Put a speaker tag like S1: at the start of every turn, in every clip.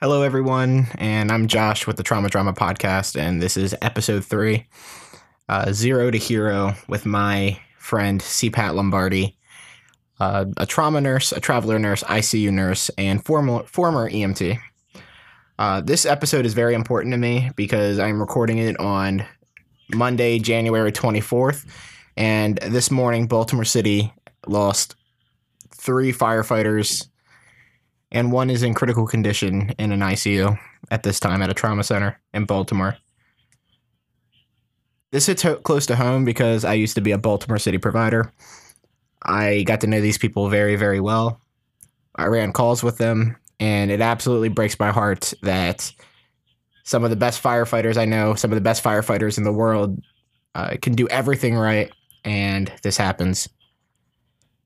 S1: Hello, everyone, and I'm Josh with the Trauma Drama Podcast, and this is episode three, uh, Zero to Hero, with my friend C. Pat Lombardi, uh, a trauma nurse, a traveler nurse, ICU nurse, and former former EMT. Uh, this episode is very important to me because I'm recording it on Monday, January 24th, and this morning, Baltimore City lost three firefighters and one is in critical condition in an ICU at this time at a trauma center in Baltimore. This hits ho- close to home because I used to be a Baltimore City provider. I got to know these people very, very well. I ran calls with them, and it absolutely breaks my heart that some of the best firefighters I know, some of the best firefighters in the world, uh, can do everything right, and this happens.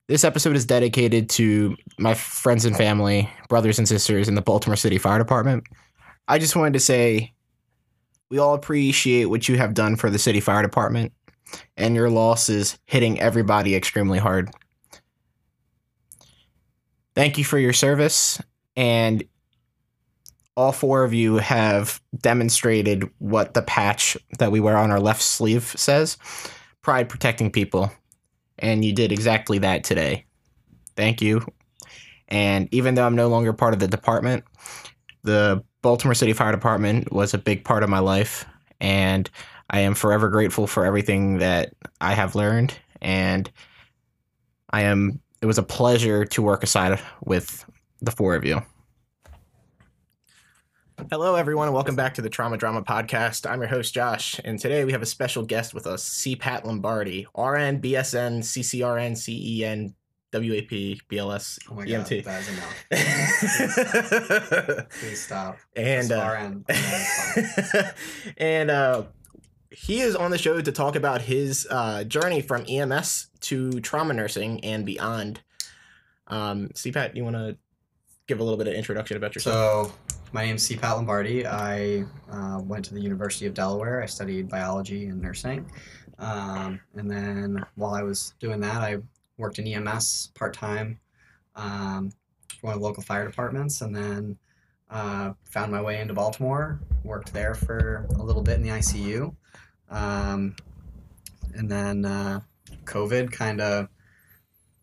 S1: This episode is dedicated to my friends and family, brothers and sisters in the Baltimore City Fire Department. I just wanted to say we all appreciate what you have done for the City Fire Department, and your loss is hitting everybody extremely hard. Thank you for your service, and all four of you have demonstrated what the patch that we wear on our left sleeve says pride protecting people and you did exactly that today. Thank you. And even though I'm no longer part of the department, the Baltimore City Fire Department was a big part of my life, and I am forever grateful for everything that I have learned. And I am. It was a pleasure to work aside with the four of you. Hello, everyone, and welcome back to the Trauma Drama Podcast. I'm your host, Josh, and today we have a special guest with us, C. Pat Lombardi, RN, BSN, CCRN, CEN, WAP, BLS,
S2: Oh my
S1: EMT.
S2: god, that is enough. Please stop.
S1: and
S2: Just
S1: uh,
S2: RN.
S1: And uh, he is on the show to talk about his uh, journey from EMS to trauma nursing and beyond. Um, C. Pat, you want to give a little bit of introduction about yourself?
S2: So, my name's C. Pat Lombardi. I uh, went to the University of Delaware. I studied biology and nursing. Um, and then while I was doing that, I worked in EMS part time um, for one of the local fire departments. And then uh, found my way into Baltimore, worked there for a little bit in the ICU. Um, and then uh, COVID kind of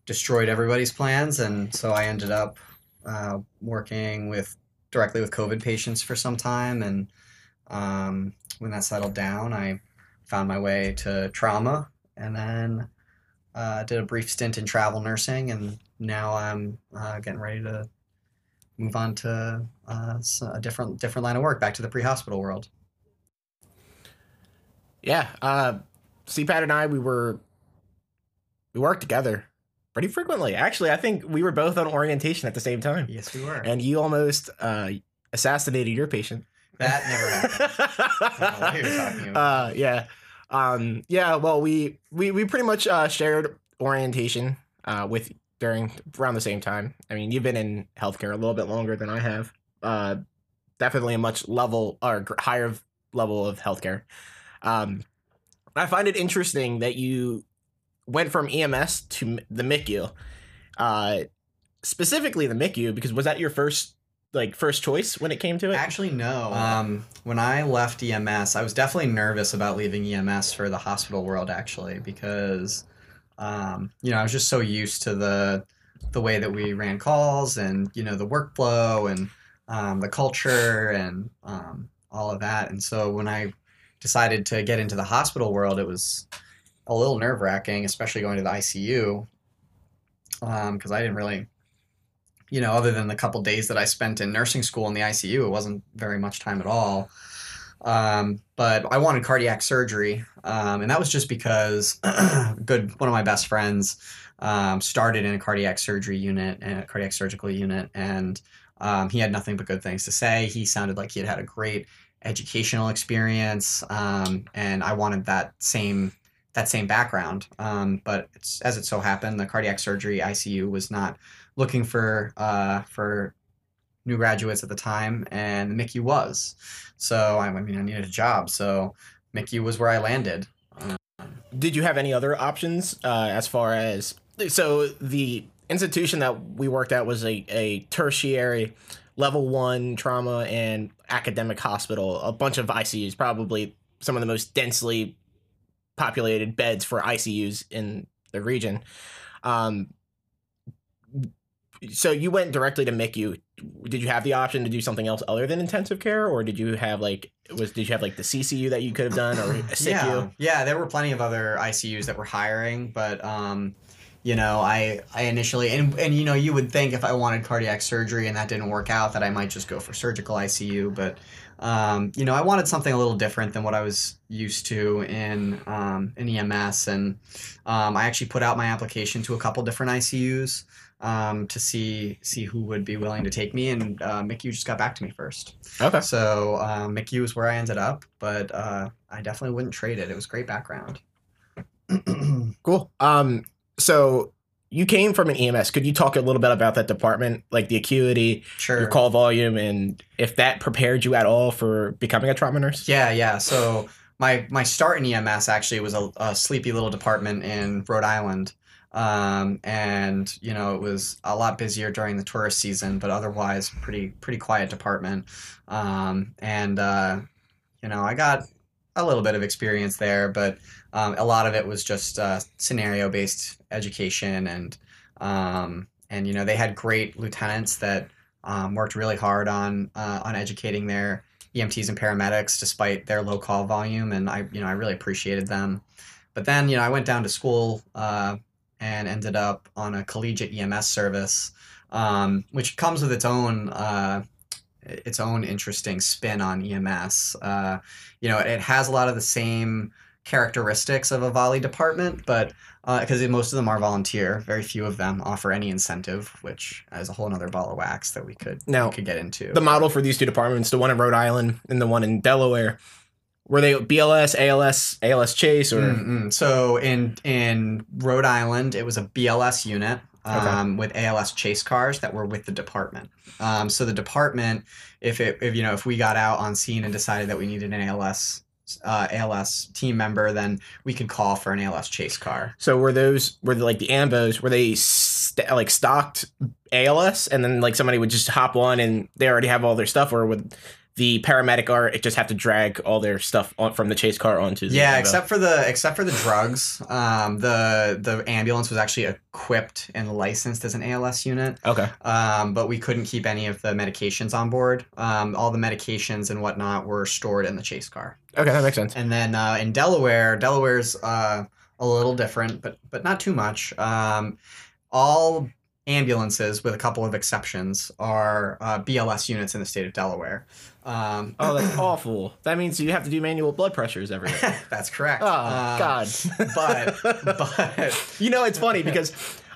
S2: destroyed everybody's plans. And so I ended up uh, working with directly with COVID patients for some time, and um, when that settled down, I found my way to trauma, and then uh, did a brief stint in travel nursing, and now I'm uh, getting ready to move on to uh, a different different line of work, back to the pre-hospital world.
S1: Yeah, uh, C. Pat and I, we were we worked together pretty frequently. Actually, I think we were both on orientation at the same time,
S2: Yes, we were.
S1: and you almost uh, assassinated your patient.
S2: that never happened. know what you're talking about.
S1: Uh, yeah, um, yeah. Well, we we we pretty much uh, shared orientation uh, with during around the same time. I mean, you've been in healthcare a little bit longer than I have. Uh, definitely a much level or higher level of healthcare. Um, I find it interesting that you went from EMS to the MICU, uh, specifically the MICU, because was that your first like first choice when it came to it?
S2: Actually, no. Um, when I left EMS, I was definitely nervous about leaving EMS for the hospital world, actually, because um, you know I was just so used to the the way that we ran calls and you know the workflow and um, the culture and um, all of that. And so when I decided to get into the hospital world, it was a little nerve wracking, especially going to the ICU, because I didn't really you know, other than the couple days that I spent in nursing school in the ICU, it wasn't very much time at all. Um, but I wanted cardiac surgery, um, and that was just because good one of my best friends um, started in a cardiac surgery unit and a cardiac surgical unit, and um, he had nothing but good things to say. He sounded like he had had a great educational experience, um, and I wanted that same that same background. Um, but it's, as it so happened, the cardiac surgery ICU was not looking for uh, for new graduates at the time, and MICU was. So I, I mean, I needed a job, so MICU was where I landed.
S1: Did you have any other options uh, as far as so the institution that we worked at was a, a tertiary level one trauma and academic hospital, a bunch of ICUs, probably some of the most densely populated beds for ICUs in the region. Um, so you went directly to MICU. Did you have the option to do something else other than intensive care, or did you have like was did you have like the CCU that you could have done or a?
S2: Yeah, yeah, there were plenty of other ICUs that were hiring, but um, you know, I I initially and and you know you would think if I wanted cardiac surgery and that didn't work out that I might just go for surgical ICU, but um, you know I wanted something a little different than what I was used to in um, in EMS, and um, I actually put out my application to a couple different ICUs um, to see see who would be willing to take me, and uh, MICU just got back to me first.
S1: Okay.
S2: So um, MICU is where I ended up, but uh, I definitely wouldn't trade it. It was great background.
S1: Cool. Um, so you came from an EMS. Could you talk a little bit about that department, like the acuity,
S2: sure.
S1: your call volume, and if that prepared you at all for becoming a trauma nurse?
S2: Yeah, yeah. So my my start in EMS actually was a, a sleepy little department in Rhode Island. Um, and you know it was a lot busier during the tourist season, but otherwise pretty pretty quiet department. Um, and uh, you know I got a little bit of experience there, but um, a lot of it was just uh, scenario based education and um, and you know they had great lieutenants that um, worked really hard on uh, on educating their EMTs and paramedics despite their low call volume, and I you know I really appreciated them. But then you know I went down to school uh, and ended up on a collegiate EMS service, um, which comes with its own uh, its own interesting spin on EMS. Uh, you know, it has a lot of the same characteristics of a volley department, but because uh, most of them are volunteer, very few of them offer any incentive, which is a whole other ball of wax that we could
S1: now
S2: we could get into.
S1: The model for these two departments, the one in Rhode Island and the one in Delaware, were they BLS, ALS, ALS Chase, or
S2: Mm-mm. so in in Rhode Island, it was a BLS unit um, okay. with ALS chase cars that were with the department. Um, so the department, if it if you know if we got out on scene and decided that we needed an ALS uh, ALS team member, then we could call for an ALS chase car.
S1: So were those were they like the Ambos? Were they st- like stocked ALS, and then like somebody would just hop on and they already have all their stuff, or would the paramedic are just have to drag all their stuff on, from the chase car onto the
S2: yeah except for the except for the drugs. Um, the the ambulance was actually equipped and licensed as an als unit.
S1: Okay.
S2: Um, but we couldn't keep any of the medications on board. Um, all the medications and whatnot were stored in the chase car.
S1: Okay that makes sense.
S2: And then uh, in delaware delaware's uh, a little different but but not too much. Um, all ambulances, with a couple of exceptions, are uh, BLS units in the state of Delaware. Um,
S1: oh, that's awful. That means you have to do manual blood pressures every day.
S2: that's correct.
S1: Oh um, God.
S2: but but
S1: you know it's funny because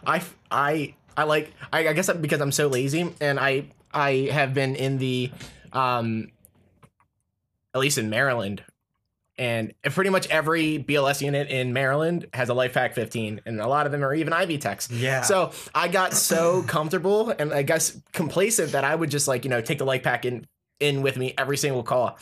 S1: I I I like I, I guess because I'm so lazy and I I have been in the um at least in Maryland and pretty much every BLS unit in Maryland has a LifePak 15, and a lot of them are even IV techs.
S2: Yeah.
S1: So I got so comfortable and I guess complacent that I would just like you know take the LifePak in in with me every single call,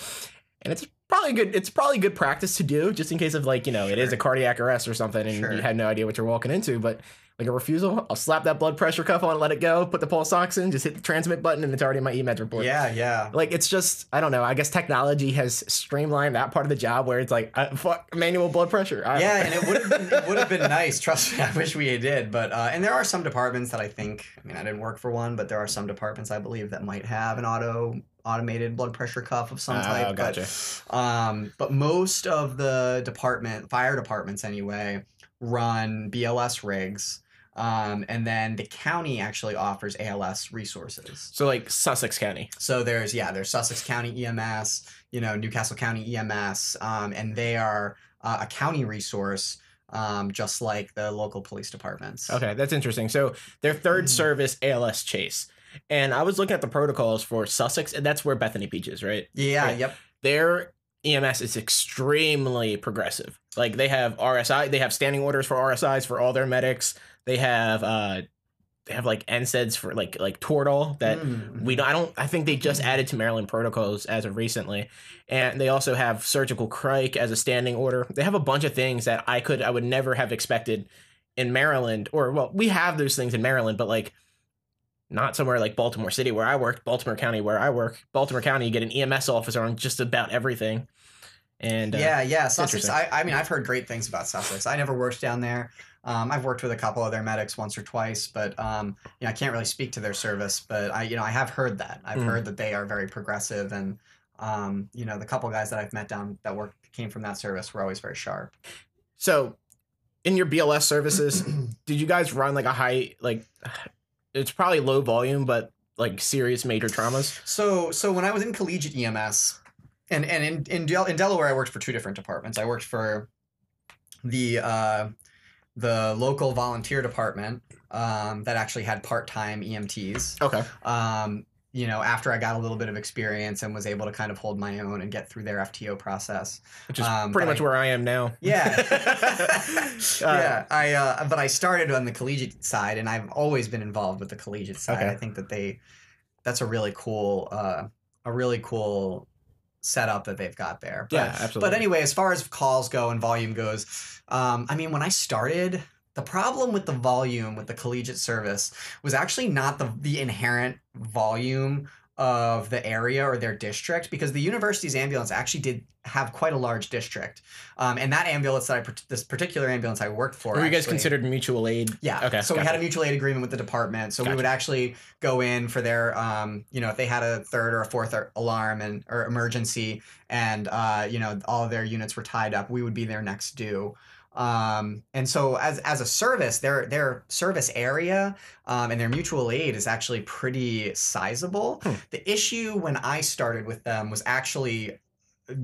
S1: and it's probably good. It's probably good practice to do just in case of like you know sure. it is a cardiac arrest or something, and sure. you had no idea what you're walking into, but like a refusal, I'll slap that blood pressure cuff on, let it go, put the pulse ox in, just hit the transmit button, and it's already in my eMeds report.
S2: Yeah, yeah.
S1: Like it's just, I don't know. I guess technology has streamlined that part of the job where it's like, uh, fuck, manual blood pressure.
S2: I yeah, and it would have been, it would have been nice. Trust me, I wish we did. But uh, and there are some departments that I think, I mean, I didn't work for one, but there are some departments I believe that might have an auto automated blood pressure cuff of some type.
S1: Oh, gotcha.
S2: But, um, but most of the department, fire departments anyway, run BLS rigs um, and then the county actually offers ALS resources.
S1: So like Sussex County.
S2: So there's yeah, there's Sussex County EMS, you know, New Castle County EMS, um, and they are uh, a county resource. Um, just like the local police departments.
S1: Okay, that's interesting. So their 3rd mm-hmm. service ALS chase, and I was looking at the protocols for Sussex, and that's where Bethany Beach is, right?
S2: Yeah.
S1: Right.
S2: Yep.
S1: Their EMS is extremely progressive. Like they have RSI, they have standing orders for RSIs for all their medics. They have uh they have like NSAIDs for like like Toradol that mm. we don't I don't I think they just added to Maryland protocols as of recently. And they also have surgical cric as a standing order. They have a bunch of things that I could I would never have expected in Maryland or well we have those things in Maryland but like not somewhere like Baltimore City where I work, Baltimore County where I work. Baltimore County, you get an EMS officer on just about everything. And uh,
S2: yeah, yeah, Sussex. I, I mean, I've heard great things about Sussex. I never worked down there. Um, I've worked with a couple of their medics once or twice, but um, you know, I can't really speak to their service. But I, you know, I have heard that. I've
S1: Mhm.
S2: heard that they are very progressive, and um, you know, the couple guys that I've met down that work came from that service were always very sharp.
S1: so in your BLS services, did you guys run like a high like it's probably low volume, but like serious major traumas?
S2: So, so when I was in collegiate EMS, and and in in, Del- in Delaware, I worked for two different departments. I worked for the uh, the local volunteer department um, that actually had part time EMTs.
S1: Okay.
S2: Um, you know, after I got a little bit of experience and was able to kind of hold my own and get through their FTO process.
S1: Which is
S2: Um,
S1: pretty much
S2: I-
S1: where I am now.
S2: Yeah.
S1: Uh,
S2: yeah, I uh, but I started on the collegiate side, and I've always been involved with the collegiate side.
S1: Okay.
S2: I think that they that's a really cool uh, a really cool setup that they've got there. But,
S1: Yeah, absolutely.
S2: But anyway, as far as calls go and volume goes, um, I mean, when I started. The problem with the volume with the collegiate service was actually not the the inherent volume of the area or their district because the university's ambulance actually did have quite a large district. Um, and that ambulance that I, this particular ambulance I worked for,
S1: Were you guys considered mutual aid?
S2: yeah.
S1: Okay,
S2: So we had a mutual aid agreement with the department. So we would actually go in for their, um, you know, if they had a third or a fourth alarm and or emergency, and uh, you know, all of their units were tied up, we would be their next due. Um, and so as as a service, their their service area um, and their mutual aid is actually pretty sizable.
S1: Hmm.
S2: The issue when I started with them was actually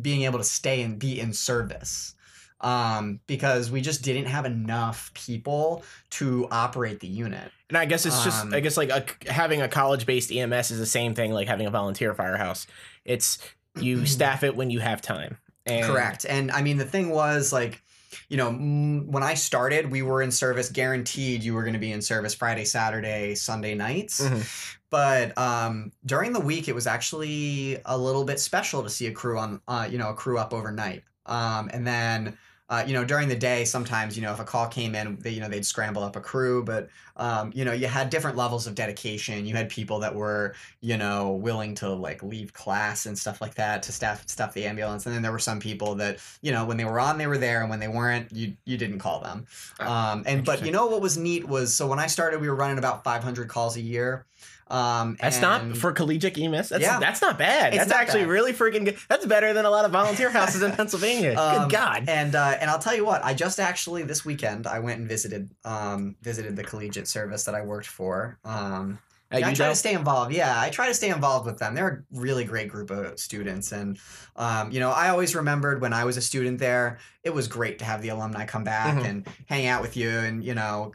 S2: being able to stay and be in service um, because we just didn't have enough people to operate the unit.
S1: And I guess it's just,
S2: Um,
S1: I guess like a, having a college based EMS is the same thing like having a volunteer firehouse. It's you staff it when you have time. And
S2: Correct. And I mean, the thing was like, you know, mm, when I started, we were in service guaranteed you were going to be in service Friday, Saturday, Sunday nights.
S1: Mhm.
S2: But um, during the week, it was actually a little bit special to see a crew on, uh, you know, a crew up overnight. Um, and then, uh, you know, during the day, sometimes, you know, if a call came in, they, you know, they'd scramble up a crew. But, um, you know, you had different levels of dedication. You had people that were, you know, willing to like leave class and stuff like that to staff stuff the ambulance. And then there were some people that, you know, when they were on, they were there, and when they weren't, you you didn't call them.
S1: Ah,
S2: Um, and but you know what was neat was so when I started, we were running about 500 calls a year. Um,
S1: That's not for collegiate EMS. That's
S2: Yeah.
S1: that's not bad.
S2: It's
S1: that's
S2: not
S1: actually
S2: bad.
S1: really freaking good. That's better than a lot of volunteer houses in Pennsylvania.
S2: Um,
S1: good God.
S2: And uh, and I'll tell you what, I just actually this weekend I went and visited um, visited the collegiate service that I worked for. Um, I try to stay involved. Yeah, I try to stay involved with them. They're a really great group of students, and um, you know, I always remembered when I was a student there, it was great to have the alumni come back
S1: Mhm.
S2: and hang out with you, and you know,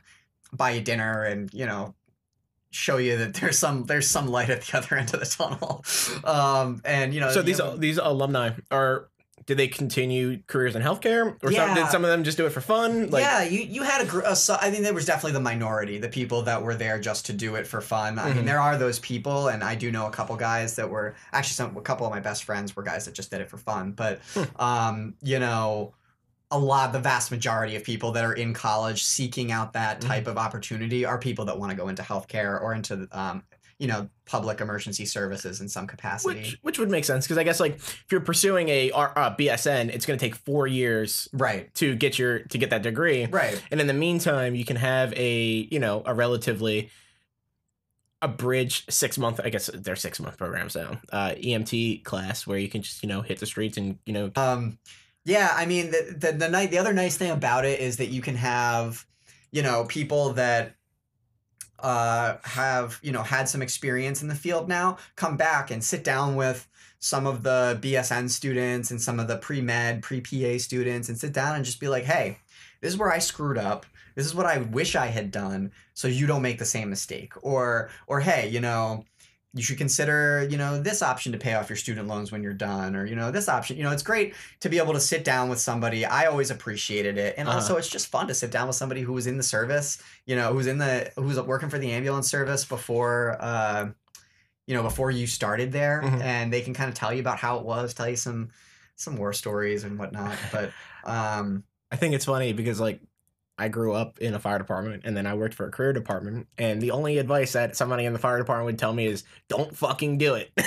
S2: buy you dinner, and you know, show you that there's some there's some light at the other end of the tunnel. Um, and you know,
S1: so these
S2: know,
S1: these alumni are did they continue careers in healthcare or some, did some of them just do it for fun? Like,
S2: yeah, you you had a, a I mean, there was definitely the minority, the people that were there just to do it for fun. I mean,
S1: Mhm.
S2: there are those people, and I do know a couple guys that were actually some a couple of my best friends were guys that just did it for fun. But um, you know, a lot, the vast majority of people that are in college seeking out that type of opportunity are people that want to go into healthcare or into um, you know, public emergency services in some capacity.
S1: which which would make sense because I guess like if you're pursuing a R- uh, BSN, it's going to take four years
S2: right,
S1: to get your to get that degree.
S2: right.
S1: And in the meantime, you can have a you know a relatively abridged six month. I guess they're six month programs now. Uh, EMT class where you can just you know hit the streets and you know
S2: Um, yeah, I mean the the the night the other nice thing about it is that you can have, you know, people that uh have you know had some experience in the field now come back and sit down with some of the BSN students and some of the pre med pre PA students and sit down and just be like, hey, this is where I screwed up. This is what I wish I had done, so you don't make the same mistake. Or or hey, you know, you should consider you know this option to pay off your student loans when you're done or you know this option you know it's great to be able to sit down with somebody i always appreciated it and
S1: Uh-huh.
S2: also it's just fun to sit down with somebody who was in the service you know who's in the who's working for the ambulance service before uh you know before you started there
S1: Mhm.
S2: and they can kind of tell you about how it was tell you some some war stories and whatnot but um
S1: I think it's funny because like I grew up in a fire department and then I worked for a career department. And the only advice that somebody in the fire department would tell me is don't fucking do it.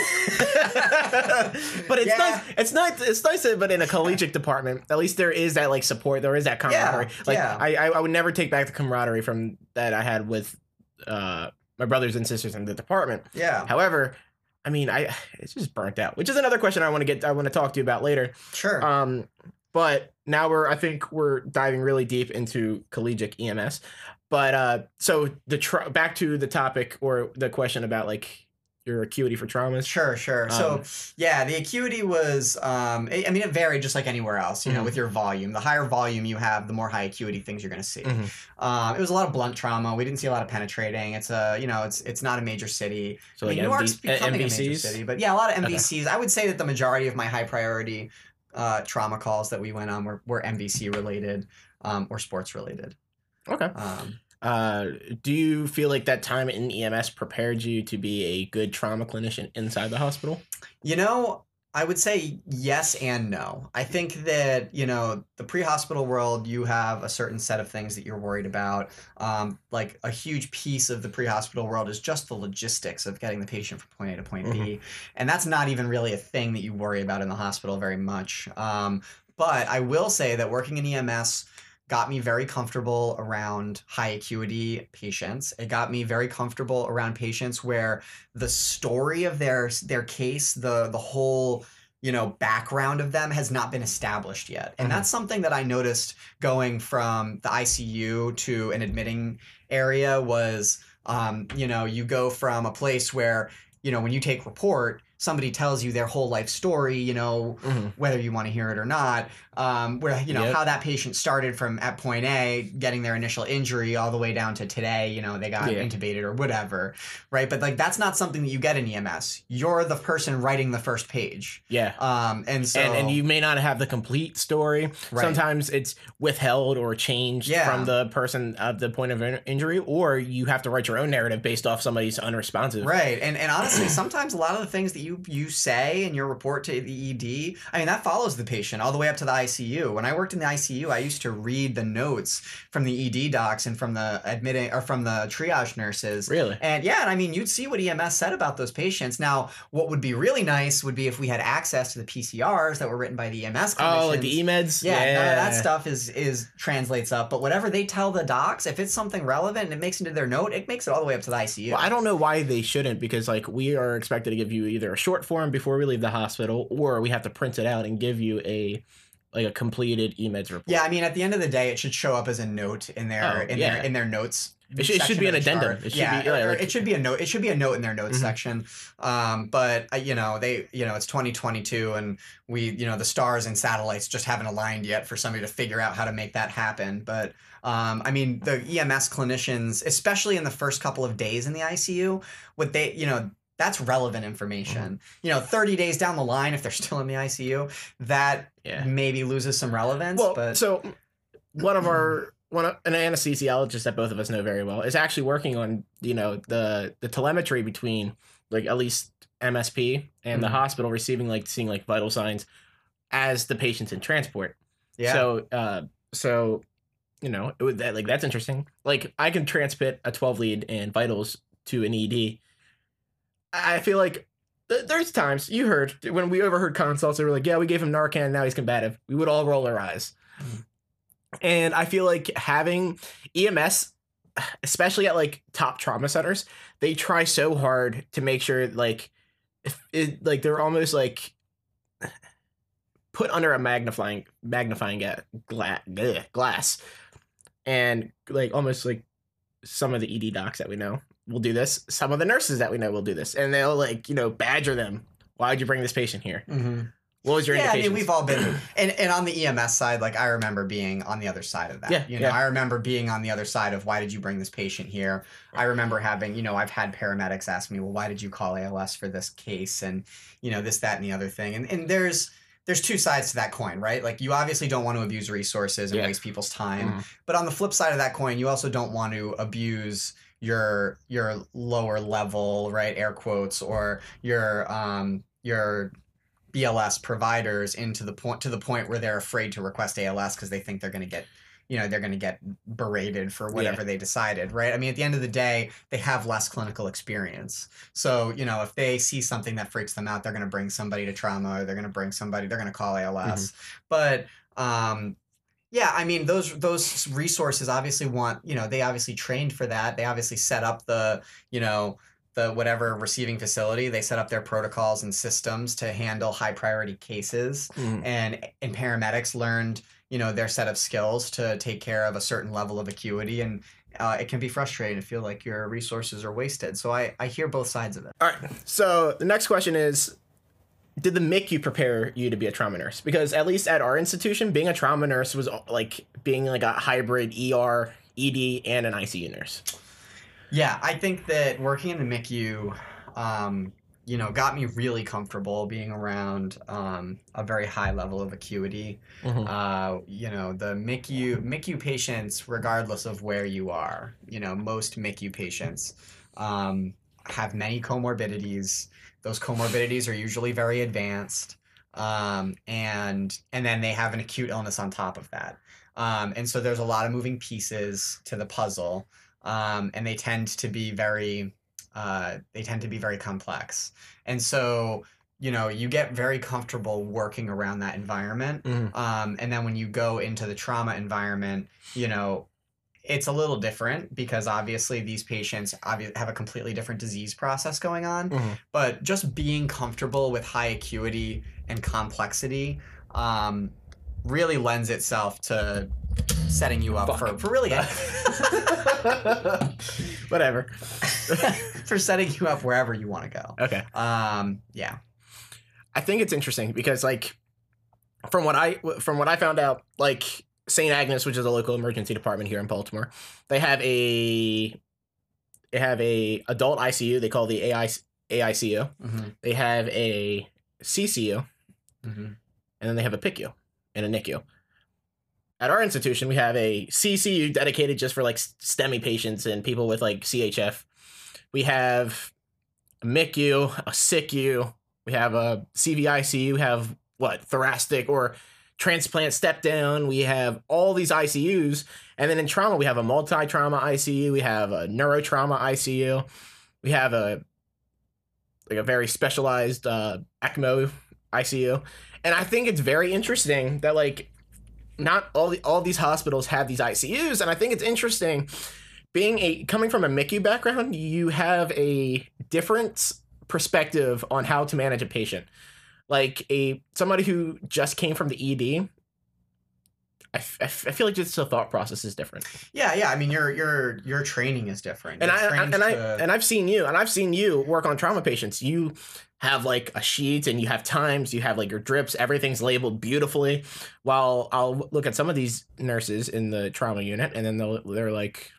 S1: but it's
S2: Yeah.
S1: nice. It's nice. It's nice, but in a collegiate department, at least there is that like support. There is that camaraderie. like
S2: yeah.
S1: I, I, I would never take back the camaraderie from that I had with uh, my brothers and sisters in the department.
S2: Yeah,
S1: However, I mean, I it's just burnt out, which is another question I want to get. I want to talk to you about later.
S2: sure.
S1: Um, but now we're I think we're diving really deep into collegiate EMS. But uh, so the tr- back to the topic or the question about like your acuity for traumas.
S2: Sure, sure. So,
S1: Um,
S2: yeah, the acuity was, um, I I mean, it varied just like anywhere else, you know,
S1: Mhm.
S2: with your volume. The higher volume you have, the more high acuity things you're going to see.
S1: Mhm.
S2: Um, it was a lot of blunt trauma. We didn't see a lot of penetrating. It's a, you know, it's it's not a major city.
S1: So
S2: I
S1: like
S2: mean,
S1: MV- uh,
S2: becoming a major city, but yeah, a lot of
S1: Okay.
S2: MVCs. I would say that the majority of my high priority uh, trauma calls that we went on were, were MVC related um, or sports related.
S1: Okay.
S2: Um,
S1: Uh, do you feel like that time in EMS prepared you to be a good trauma clinician inside the hospital?
S2: You know, I would say yes and no. I think that, you know, the pre hospital world, you have a certain set of things that you're worried about. Um, like a huge piece of the pre hospital world is just the logistics of getting the patient from point A to point B. And that's not even really a thing that you worry about in the hospital very much. Um, but I will say that working in EMS, got me very comfortable around high acuity patients. It got me very comfortable around patients where the story of their their case, the the whole you know background of them has not been established yet. And
S1: Mhm.
S2: that's something that I noticed going from the ICU to an admitting area was um, you know, you go from a place where, you know, when you take report, somebody tells you their whole life story, you know,
S1: Mm-hmm.
S2: whether you want to hear it or not, um, where you know
S1: Yep.
S2: how that patient started from at point A, getting their initial injury, all the way down to today, you know, they got
S1: Yeah.
S2: intubated or whatever, right? But like that's not something that you get in EMS. You're the person writing the first page,
S1: Yeah.
S2: um, and so
S1: and, and you may not have the complete story.
S2: Right.
S1: Sometimes it's withheld or changed
S2: Yeah.
S1: from the person at the point of in- injury, or you have to write your own narrative based off somebody's unresponsive.
S2: Right. And and honestly, sometimes a lot of the things that you you say in your report to the ED, I mean that follows the patient all the way up to the ICU. When I worked in the ICU, I used to read the notes from the ED docs and from the admitting or from the triage nurses.
S1: Really?
S2: And yeah, and I mean, you'd see what EMS said about those patients. Now, what would be really nice would be if we had access to the PCRs that were written by the EMS.
S1: Oh, like the e-meds?
S2: Yeah, none of that stuff is is translates up. But whatever they tell the docs, if it's something relevant and it makes into their note, it makes it all the way up to the ICU.
S1: Well, I don't know why they shouldn't because like we are expected to give you either a short form before we leave the hospital, or we have to print it out and give you a like a completed e-meds report.
S2: Yeah, I mean, at the end of the day, it should show up as a note in their
S1: Oh,
S2: in
S1: yeah.
S2: their in their notes.
S1: It should- it should be an addendum. It should
S2: yeah,
S1: be, yeah, like-
S2: it should be a note. It should be a note in their notes
S1: Mhm.
S2: section. Um, but uh, you know, they you know it's 2022, and we you know the stars and satellites just haven't aligned yet for somebody to figure out how to make that happen. But um, I mean, the EMS clinicians, especially in the first couple of days in the ICU, what they you know. That's relevant information.
S1: Mm-hmm.
S2: You know, 30 days down the line, if they're still in the ICU, that
S1: Yeah.
S2: maybe loses some relevance.
S1: Well,
S2: but
S1: so one of our one of, an anesthesiologist that both of us know very well is actually working on you know the the telemetry between like at least MSP and the
S2: Mhm.
S1: hospital receiving like seeing like vital signs as the patient's in transport.
S2: yeah,
S1: So uh so you know it would that like that's interesting. Like I can transmit a 12 lead and vitals to an ED. I feel like th- there's times you heard when we overheard consults, they were like, "Yeah, we gave him Narcan, now he's combative." We would all roll our eyes, and I feel like having EMS, especially at like top trauma centers, they try so hard to make sure like, it like they're almost like put under a magnifying magnifying gla- glass, and like almost like some of the ED docs that we know will do this. Some of the nurses that we know will do this, and they'll like you know badger them. Why'd you bring this patient here?
S2: Mhm.
S1: What was your
S2: yeah, I mean, we've all been, and, and on the EMS side, like I remember being on the other side of that.
S1: Yeah,
S2: you know,
S1: yeah.
S2: I remember being on the other side of why did you bring this patient here? I remember having, you know, I've had paramedics ask me, well, why did you call ALS for this case? And you know, this, that, and the other thing. And and there's there's two sides to that coin, right? Like you obviously don't want to abuse resources and
S1: Yeah.
S2: waste people's time,
S1: Mhm.
S2: but on the flip side of that coin, you also don't want to abuse your your lower level, right, air quotes, or your um your BLS providers into the point to the point where they're afraid to request ALS because they think they're going to get you know they're going to get berated for whatever they decided right? I mean at the end of the day they have less clinical experience. So you know if they see something that freaks them out they're going to bring somebody to trauma or they're going to bring somebody they're going to call als but um yeah i mean those those resources obviously want you know they obviously trained for that. They obviously set up the you know the whatever receiving facility. They set up their protocols and systems to handle high priority cases.
S1: Mhm.
S2: and and paramedics learned you know their set of skills to take care of a certain level of acuity. And uh, it can be frustrating to feel like your resources are wasted. So i i hear both sides of it.
S1: All right. So the next question is Did the MICU prepare you to be a trauma nurse? Because at least at our institution, being a trauma nurse was like being like a hybrid ER, ED, and an ICU nurse.
S2: Yeah, I think that working in the MICU, um, you know, got me really comfortable being around um, a very high level of acuity.
S1: Mhm.
S2: Uh, you know, the MICU MICU patients, regardless of where you are, you know, most MICU patients um, have many comorbidities. Those comorbidities are usually very advanced, um, and and then they have an acute illness on top of that. Um, and so there's a lot of moving pieces to the puzzle um, and they tend to be very uh, they tend to be very complex and so you know you get very comfortable working around that environment
S1: Mhm.
S2: um, and then when you go into the trauma environment you know it's a little different because obviously these patients have a completely different disease process going on
S1: Mhm.
S2: but just being comfortable with high acuity and complexity um, really lends itself to setting you up
S1: Fuck.
S2: for, for really
S1: Whatever.
S2: for setting you up wherever you want to go.
S1: Okay.
S2: Um, yeah.
S1: I think it's interesting because like from what I from what I found out, like St. Agnes, which is a local emergency department here in Baltimore, they have a they have a adult ICU. They call the AI AICU.
S2: Mm-hmm.
S1: They have a CCU,
S2: Mm-hmm.
S1: and then they have a PICU and a NICU. At our institution, we have a CCU dedicated just for like STEMI patients and people with like CHF. We have a MICU, a SICU, we have a CVICU, we have what, thoracic or transplant step down. We have all these ICUs. And then in trauma, we have a multi trauma ICU, we have a neurotrauma ICU, we have a like a very specialized uh, ECMO ICU. And I think it's very interesting that like not all the, all these hospitals have these ICUs, and I think it's interesting being a coming from a MICU background, you have a different perspective on how to manage a patient. Like a somebody who just came from the ED, I, f- I f- I feel like just the thought process is different.
S2: Yeah, yeah. I mean, your your your training is different.
S1: And I
S2: trained
S1: and I and I've seen you and I've seen you work on trauma patients. You have like a sheet and you have times, you have like your drips, everything's labeled beautifully. While I'll look at some of these nurses in the trauma unit and then they'll, they're like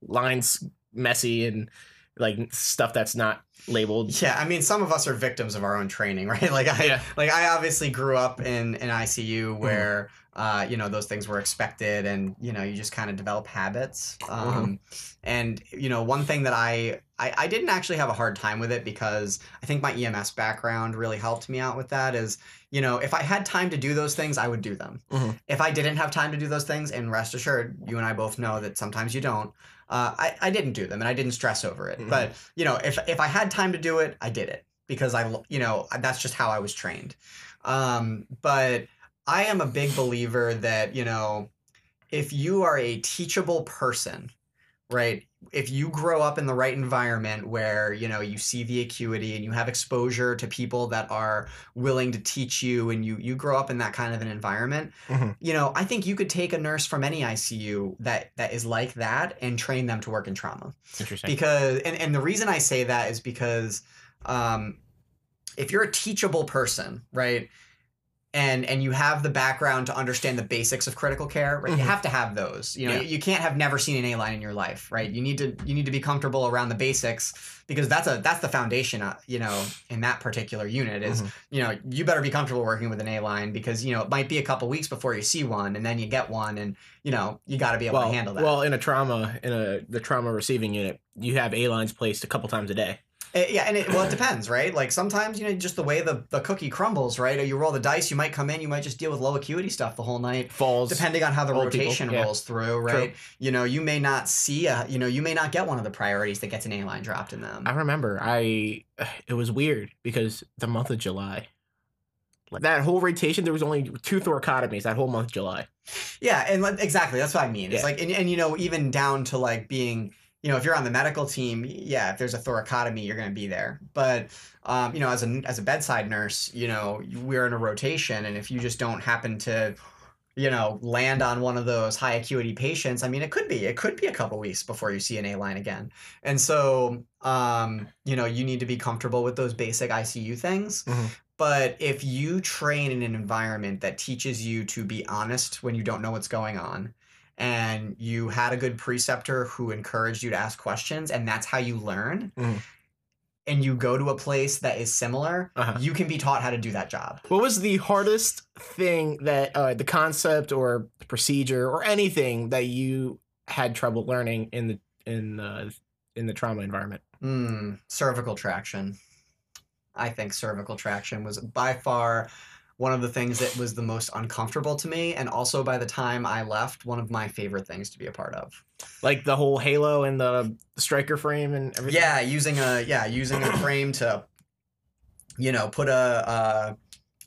S1: lines messy and like stuff that's not labeled.
S2: Yeah, I mean, some of us are victims of our own training, right? Like I,
S1: Yeah.
S2: like I obviously grew up in an ICU where, uh, you know, those things were expected, and you know, you just kind of develop habits. Um, And you know, one thing that I, I, I didn't actually have a hard time with it because I think my EMS background really helped me out with that. Is you know, if I had time to do those things, I would do them.
S1: Mhm.
S2: If I didn't have time to do those things, and rest assured, you and I both know that sometimes you don't. Uh, I, I didn't do them, and I didn't stress over it.
S1: Mhm.
S2: But you know, if if I had time to do it, I did it because I, you know, that's just how I was trained. Um, but I am a big believer that you know, if you are a teachable person, right? If you grow up in the right environment where you know you see the acuity and you have exposure to people that are willing to teach you, and you you grow up in that kind of an environment,
S1: Mhm.
S2: you know, I think you could take a nurse from any ICU that that is like that and train them to work in trauma
S1: Interesting.
S2: because and, and the reason i say that is because um, if you're a teachable person right and and you have the background to understand the basics of critical care right
S1: Mhm.
S2: you have to have those you know
S1: Yeah.
S2: you can't have never seen an a line in your life right you need to you need to be comfortable around the basics because that's a that's the foundation uh, you know in that particular unit is
S1: Mhm.
S2: you know you better be comfortable working with an a line because you know it might be a couple weeks before you see one and then you get one and you know you got to be able
S1: well,
S2: to handle that
S1: well, in a trauma in a the trauma receiving unit, you have A lines placed a couple times a day.
S2: Uh, yeah, and it, well, it depends, right? Like sometimes you know just the way the, the cookie crumbles, right? Or You roll the dice, you might come in, you might just deal with low acuity stuff the whole night,
S1: Falls.
S2: depending on how the
S1: old people,
S2: rotation
S1: yeah.
S2: rolls through, right? You know, you may not see a, you know, you may not get one of the priorities that gets an A line dropped in them.
S1: I remember I it was weird because the month of July. like That whole rotation, there was only two thoracotomies that whole month of July.
S2: Yeah, and like, exactly that's what I mean. It's
S1: Yeah.
S2: like, and, and you know, even down to like being, you know, if you're on the medical team, yeah, if there's a thoracotomy, you're going to be there. But, um, you know, as a as a bedside nurse, you know, we're in a rotation, and if you just don't happen to, you know, land on one of those high acuity patients, I mean, it could be it could be a couple weeks before you see an A line again. And so, um, you know, you need to be comfortable with those basic ICU things.
S1: Mhm.
S2: But if you train in an environment that teaches you to be honest when you don't know what's going on, and you had a good preceptor who encouraged you to ask questions, and that's how you learn,
S1: Mhm.
S2: and you go to a place that is similar,
S1: Uh-huh.
S2: you can be taught how to do that job.
S1: What was the hardest thing that uh, the concept or procedure or anything that you had trouble learning in the in the in the trauma environment?
S2: Mm, cervical traction. I think cervical traction was by far one of the things that was the most uncomfortable to me, and also by the time I left, one of my favorite things to be a part of.
S1: Like the whole halo and the Stryker frame and everything.
S2: Yeah, using a yeah using a frame to, you know, put a uh,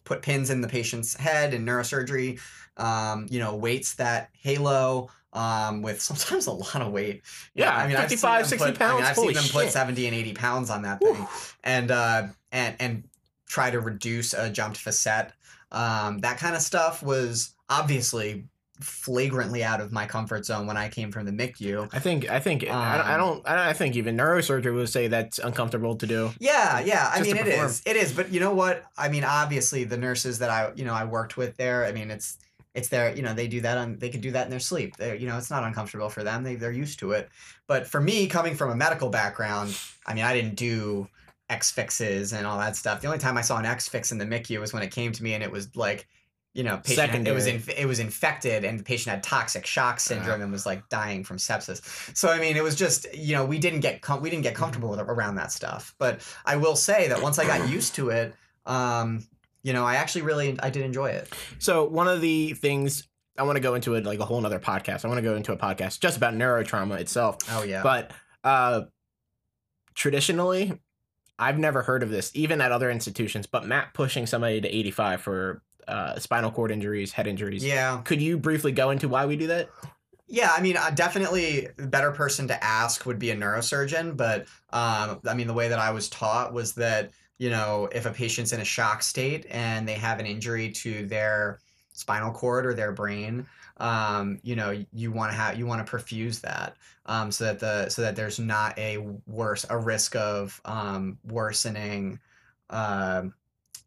S2: put pins in the patient's head in neurosurgery. Um, you know, weights that halo um, with sometimes a lot of weight.
S1: Yeah,
S2: I've seen
S1: 55,
S2: them
S1: 60
S2: put- I mean,
S1: pounds?
S2: I've seen them put seventy and eighty pounds on that
S1: Whew.
S2: thing, and uh, and and try to reduce a jumped facet. Um, that kind of stuff was obviously flagrantly out of my comfort zone when I came from the MICU.
S1: I think I think I, don't- I
S2: Um,
S1: don't I, don't- I think even neurosurgery would say that's uncomfortable to do.
S2: Yeah, yeah. I mean, it
S1: perform.
S2: is. It is. But you know what? I mean, obviously, the nurses that I, you know, I worked with there. I mean, it's it's their, you know, they do that on, they can do that in their sleep. They're, you know, it's not uncomfortable for them. They they're used to it. But for me, coming from a medical background, I mean, I didn't do X fixes and all that stuff. The only time I saw an X fix in the MICU was when it came to me, and it was like. You know, patient had- it was
S1: Secondary.
S2: in, it was infected, and the patient had toxic shock syndrome and was like dying from sepsis. So I mean, it was just you know we didn't get com- we didn't get comfortable with around that stuff. But I will say that once I got used to it, um, you know, I actually really I did enjoy it.
S1: So one of the things I want to go into it like a whole nother podcast. I want to go into a podcast just about neurotrauma itself.
S2: Oh yeah,
S1: But uh traditionally, I've never heard of this, even at other institutions, but MAP pushing somebody to 85 for uh, spinal cord injuries, head injuries.
S2: yeah,
S1: Could you briefly go into why we do that?
S2: yeah. I mean, uh, definitely the better person to ask would be a neurosurgeon. But um, I mean, the way that I was taught was that you know if a patient's in a shock state and they have an injury to their spinal cord or their brain um, you know you want to have you want to perfuse that um, so that the so that there's not a worse a risk of um, worsening um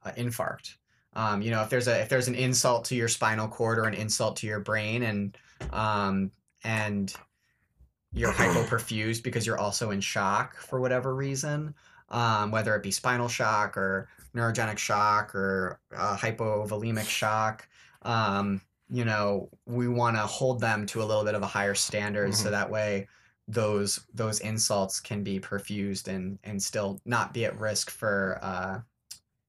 S2: uh, infarct. Um, you know if there's a if there's an insult to your spinal cord or an insult to your brain and um, and you're hypoperfused because you're also in shock for whatever reason um, whether it be spinal shock or neurogenic shock or uh, hypovolemic shock um, you know we want to hold them to a little bit of a higher standard so
S1: Mhm.
S2: that way those those insults can be perfused and and still not be at risk for uh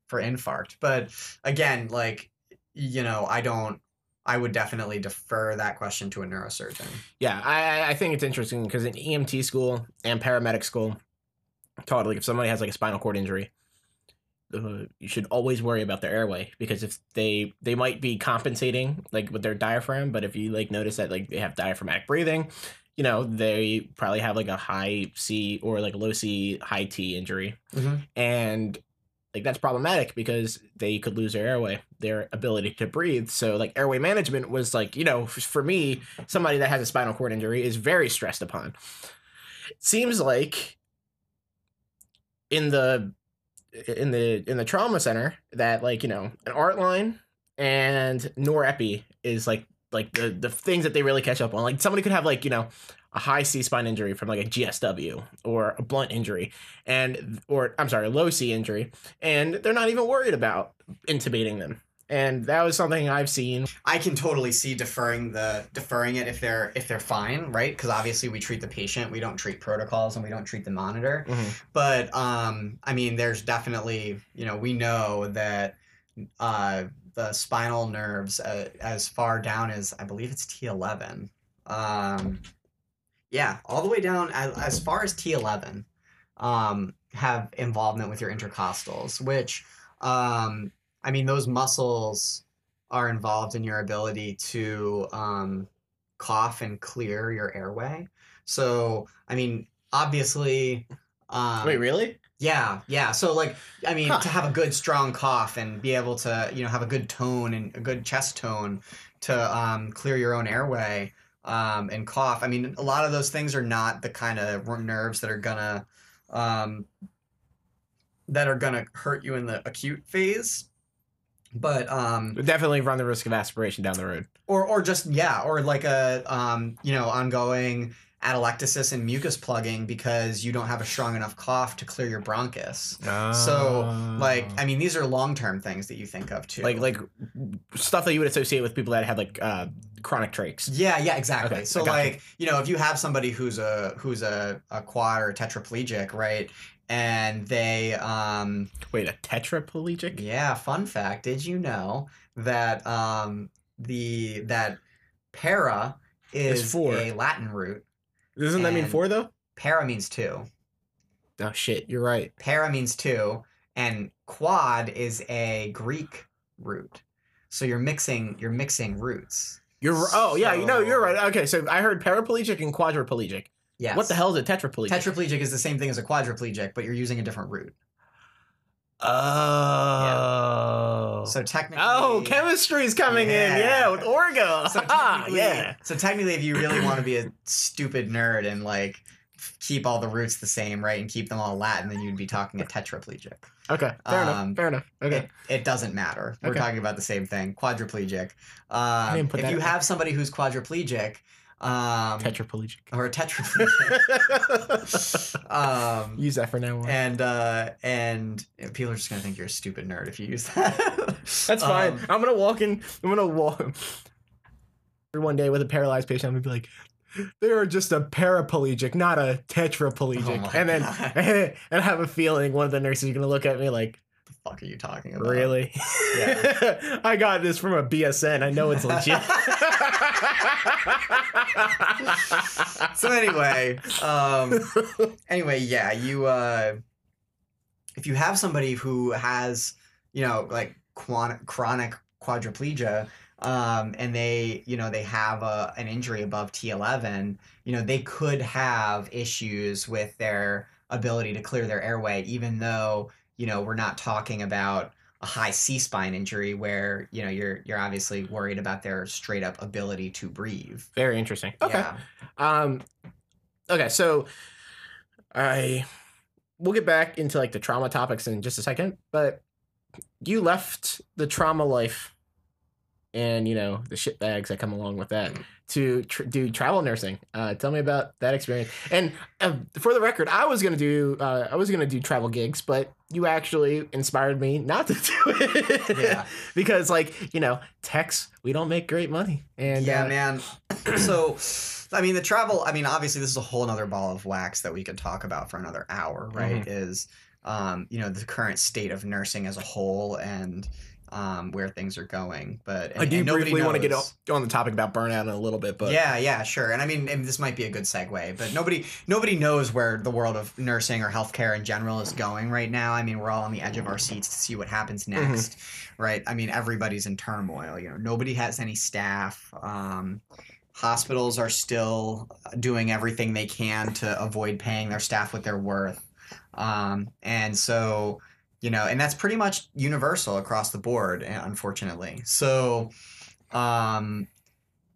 S2: for infarct but again like you know i don't i would definitely defer that question to a neurosurgeon
S1: Yeah, I, I- I think it's interesting because in EMT school and paramedic school, taught like if somebody has like a spinal cord injury, uh, you should always worry about their airway because if they they might be compensating like with their diaphragm, but if you like notice that like they have diaphragmatic breathing, you know they probably have like a high C or like low C high T injury,
S2: Mhm.
S1: and like that's problematic because they could lose their airway, their ability to breathe. So like airway management was like you know for me somebody that has a spinal cord injury is very stressed upon. It seems like in the in the in the trauma center that like you know an art line and norepi is like like the the things that they really catch up on. Like somebody could have like you know a high C spine injury from like a GSW or a blunt injury and or I'm sorry a low C injury and they're not even worried about intubating them and that was something I've seen.
S2: I can totally see deferring the deferring it if they're if they're fine, right? Because obviously we treat the patient, we don't treat protocols, and we don't treat the monitor. But um, I mean, there's definitely you know we know that uh, the spinal nerves uh, as far down as I believe it's T11. Um, yeah, all the way down as, as far as T11 um, have involvement with your intercostals, which um, I mean those muscles are involved in your ability to um, cough and clear your airway. So I mean, obviously. Um,
S1: Wait, really?
S2: yeah, yeah. So like, I mean,
S1: Huh.
S2: to have a good strong cough and be able to, you know, have a good tone and a good chest tone to um, clear your own airway um, and cough. I mean, a lot of those things are not the kind of nerves that are gonna um, that are gonna hurt you in the acute phase. But um,
S1: Would definitely run the risk of aspiration down the road.
S2: or or just yeah, or like a um, you know, ongoing atelectasis and mucus plugging because you don't have a strong enough cough to clear your bronchus. So, Like, I mean, these are long term things that you think of too.
S1: like like stuff that you would associate with people that had like uh, chronic trachs.
S2: yeah, yeah, exactly.
S1: Okay,
S2: so
S1: got you.
S2: like, you know, if you have somebody who's a who's a, a quad or tetraplegic, right? And they um
S1: Wait, a tetraplegic?
S2: yeah, fun fact, did you know that um the that para
S1: Is four.
S2: a Latin root.
S1: Doesn't that mean four though?
S2: Para means two.
S1: Oh shit, you're right.
S2: Para means two, and quad is a Greek root. So you're mixing you're mixing roots.
S1: You're oh yeah, you know you're right. Okay, so I heard paraplegic and quadriplegic.
S2: Yes.
S1: What the hell is a tetraplegic?
S2: Tetraplegic is the same thing as a quadriplegic, but you're using a different root.
S1: oh.
S2: So technically
S1: oh, chemistry's coming in.
S2: Yeah.
S1: Yeah, with Orgo.
S2: So
S1: Ah,
S2: technically,
S1: yeah.
S2: so technically if you really want to be a stupid nerd and like keep all the roots the same, right, and keep them all Latin, then you'd be talking a tetraplegic.
S1: Okay, fair
S2: Um,
S1: enough. Fair enough. Okay.
S2: It, it doesn't matter. We're
S1: Okay.
S2: talking about the same thing. Quadriplegic. Um, if you have somebody who's quadriplegic, um,
S1: Tetraplegic.
S2: or a tetraplegic, um,
S1: Use that for now on.
S2: and uh, and people are just gonna think you're a stupid nerd if you use that.
S1: That's fine.
S2: Um,
S1: I'm gonna walk in. I'm gonna walk one day with a paralyzed patient. I'm gonna be like, they are just a paraplegic, not a tetraplegic.
S2: Oh
S1: and then and I have a feeling one of the nurses is gonna look at me like,
S2: the fuck are you talking about?
S1: really?
S2: Yeah.
S1: I got this from a BSN. I know it's legit.
S2: so anyway, um, anyway, yeah, you uh, if you have somebody who has you know like quan- chronic quadriplegia, um, and they you know they have a, an injury above T11, you know they could have issues with their ability to clear their airway, even though you know we're not talking about a high C spine injury where you know you're you're obviously worried about their straight up ability to breathe.
S1: Very interesting. Okay.
S2: Yeah.
S1: Um okay, so I we'll get back into like the trauma topics in just a second, but you left the trauma life and you know the shit bags that come along with that to tr- do travel nursing. Uh, tell me about that experience. And uh, for the record, I was gonna do uh, I was gonna do travel gigs, but you actually inspired me not to do it.
S2: Yeah.
S1: because like you know techs we don't make great money and
S2: yeah,
S1: uh,
S2: man. so, I mean, the travel. I mean, obviously, this is a whole other ball of wax that we could talk about for another hour, right?
S1: Mm-hmm.
S2: Is um, you know the current state of nursing as a whole and um, where things are going. But
S1: I do
S2: and
S1: briefly want to get
S2: knows.
S1: on the topic about burnout in a little bit, but
S2: yeah, yeah, sure. And I mean, and this might be a good segue, but nobody nobody knows where the world of nursing or healthcare in general is going right now. I mean, we're all on the edge of our seats to see what happens
S1: Mm-hmm.
S2: next, right? I mean, everybody's in turmoil. You know, nobody has any staff. Um, hospitals are still doing everything they can to avoid paying their staff what they're worth, um, and so you know, and that's pretty much universal across the board, eh, unfortunately. So, um,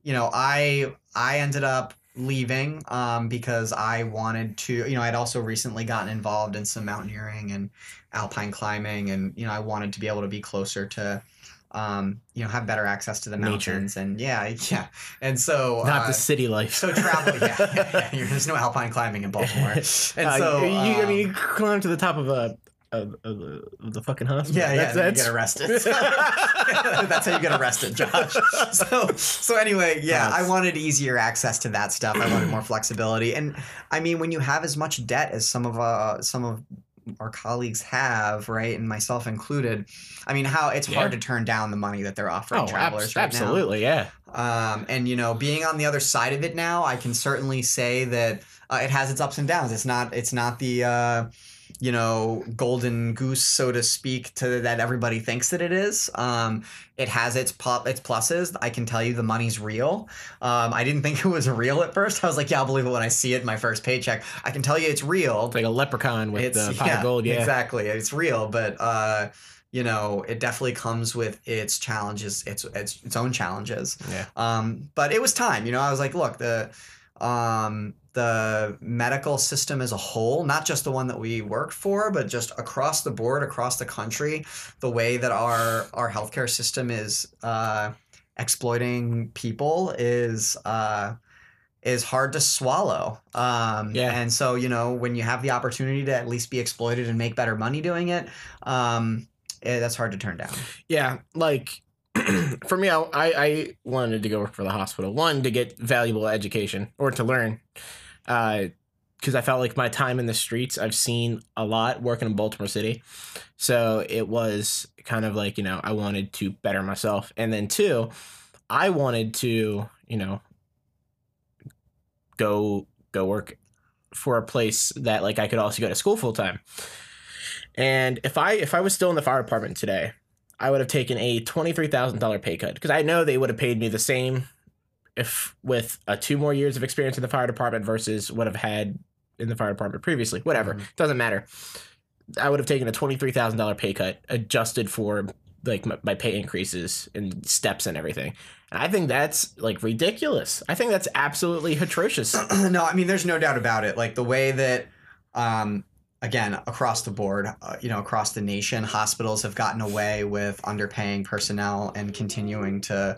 S2: you know, I I ended up leaving um, because I wanted to. You know, I'd also recently gotten involved in some mountaineering and alpine climbing, and you know, I wanted to be able to be closer to. Um, you know, have better access to the
S1: Nature.
S2: mountains, and yeah, yeah, and so
S1: not
S2: uh,
S1: the city life.
S2: so travel, yeah, yeah, yeah. There's no alpine climbing in Baltimore, and
S1: Uh,
S2: so
S1: you, you- I
S2: um,
S1: mean, you climb to the top of a of, of, the, of the fucking hospital.
S2: Yeah, yeah,
S1: That's-
S2: then you get arrested. that's how you get arrested, Josh. So, so anyway, yeah, I wanted easier access to that stuff. I wanted more flexibility, and I mean, when you have as much debt as some of uh, some of our colleagues have, right, and myself included, I mean, how it's hard to turn down the money that they're offering
S1: Oh,
S2: travelers
S1: abs-
S2: right
S1: absolutely, yeah.
S2: Um, and you know, being on the other side of it now, I can certainly say that uh, it has its ups and downs. It's not it's not the uh, you know golden goose, so to speak, to that everybody thinks that it is. Um, it has its pop its pluses. I can tell you the money's real. Um, I didn't think it was real at first. I was like, yeah, I'll believe it when I see it my first paycheck. I can tell you it's real.
S1: It's like a leprechaun with the pot of gold. Yeah,
S2: exactly. It's real, but uh, you know, it definitely comes with its challenges, its its its own challenges.
S1: Yeah.
S2: Um, but it was time. You know, I was like, look, the um the medical system as a whole, not just the one that we work for, but just across the board, across the country, the way that our our healthcare system is uh, exploiting people is uh, is hard to swallow. Um,
S1: Yeah.
S2: And so, you know, when you have the opportunity to at least be exploited and make better money doing it, um, eh, that's hard to turn down.
S1: yeah. Like for me, I, I wanted to go work for the hospital. One to get valuable education or to learn, Uh, because I felt like my time in the streets, I've seen a lot working in Baltimore City. So it was kind of like you know I wanted to better myself, and then two, I wanted to you know go go work for a place that like I could also go to school full time. And if I if I was still in the fire department today, I would have taken a twenty three thousand dollar pay cut because I know they would have paid me the same if with a two more years of experience in the fire department versus what I've had in the fire department previously. Whatever,
S2: Mhm.
S1: doesn't matter. I would have taken a twenty three thousand dollar pay cut adjusted for like my, my pay increases and steps and everything. And I think that's like ridiculous. I think that's absolutely atrocious.
S2: no, I mean, there's no doubt about it. Like the way that, um, again, across the board, uh, you know, across the nation, hospitals have gotten away with underpaying personnel and continuing to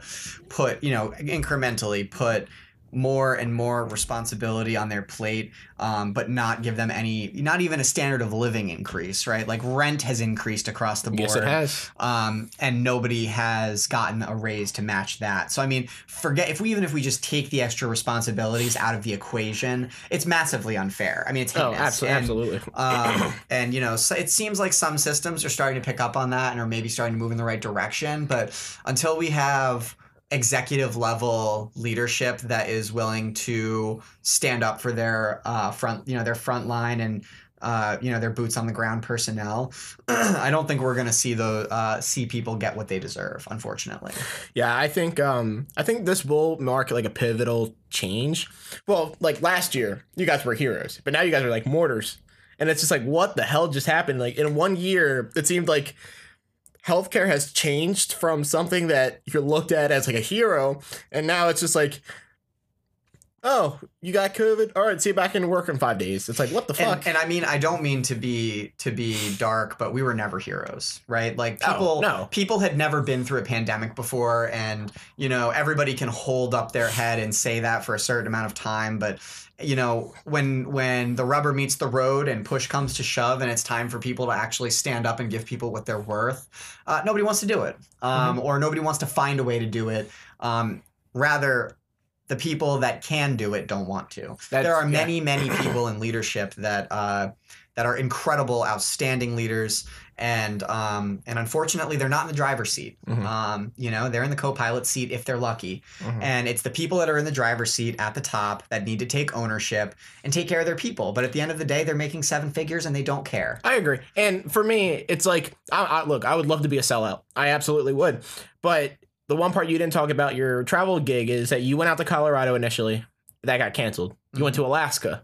S2: put, you know, incrementally put more and more responsibility on their plate, um, but not give them any, not even a standard of living increase, right? Like rent has increased across the board
S1: Yes, it has.
S2: um, and nobody has gotten a raise to match that. So I mean, forget if we even if we just take the extra responsibilities out of the equation, it's massively unfair. I mean, it's
S1: Oh, absolutely,
S2: And,
S1: absolutely.
S2: um, and you know, so it seems like some systems are starting to pick up on that and are maybe starting to move in the right direction. But until we have executive level leadership that is willing to stand up for their uh, front, you know, their front line and uh, you know their boots on the ground personnel, I don't think we're gonna see the uh, see people get what they deserve. Unfortunately,
S1: Yeah, I think um I think this will mark like a pivotal change. Well, like last year, you guys were heroes, but now you guys are like mortars. And it's just like what the hell just happened? Like in one year, it seemed like healthcare has changed from something that you're looked at as like a hero, and now it's just like Oh, you got COVID? All right, see you back in work in five days. It's like, what the fuck?
S2: and, and I mean, I don't mean to be to be dark, but we were never heroes, right? Like
S1: Oh,
S2: people,
S1: no.
S2: people had never been through a pandemic before, and you know, everybody can hold up their head and say that for a certain amount of time, but you know, when when the rubber meets the road and push comes to shove, and it's time for people to actually stand up and give people what they're worth, uh, nobody wants to do it, um, or nobody wants to find a way to do it. Um, rather, the people that can do it don't want to
S1: That's-
S2: there are
S1: yeah.
S2: many many people in leadership that uh, that are incredible outstanding leaders and um, and unfortunately they're not in the driver's seat
S1: Mhm.
S2: um, you know they're in the co-pilot seat if they're lucky
S1: Mhm.
S2: and it's the people that are in the driver's seat at the top that need to take ownership and take care of their people but at the end of the day they're making seven figures and they don't care
S1: I agree. And for me, it's like, I, I, look, I would love to be a sellout. I absolutely would. But the one part you didn't talk about your travel gig is that you went out to Colorado initially. That got canceled. You went to mm-hmm. Alaska.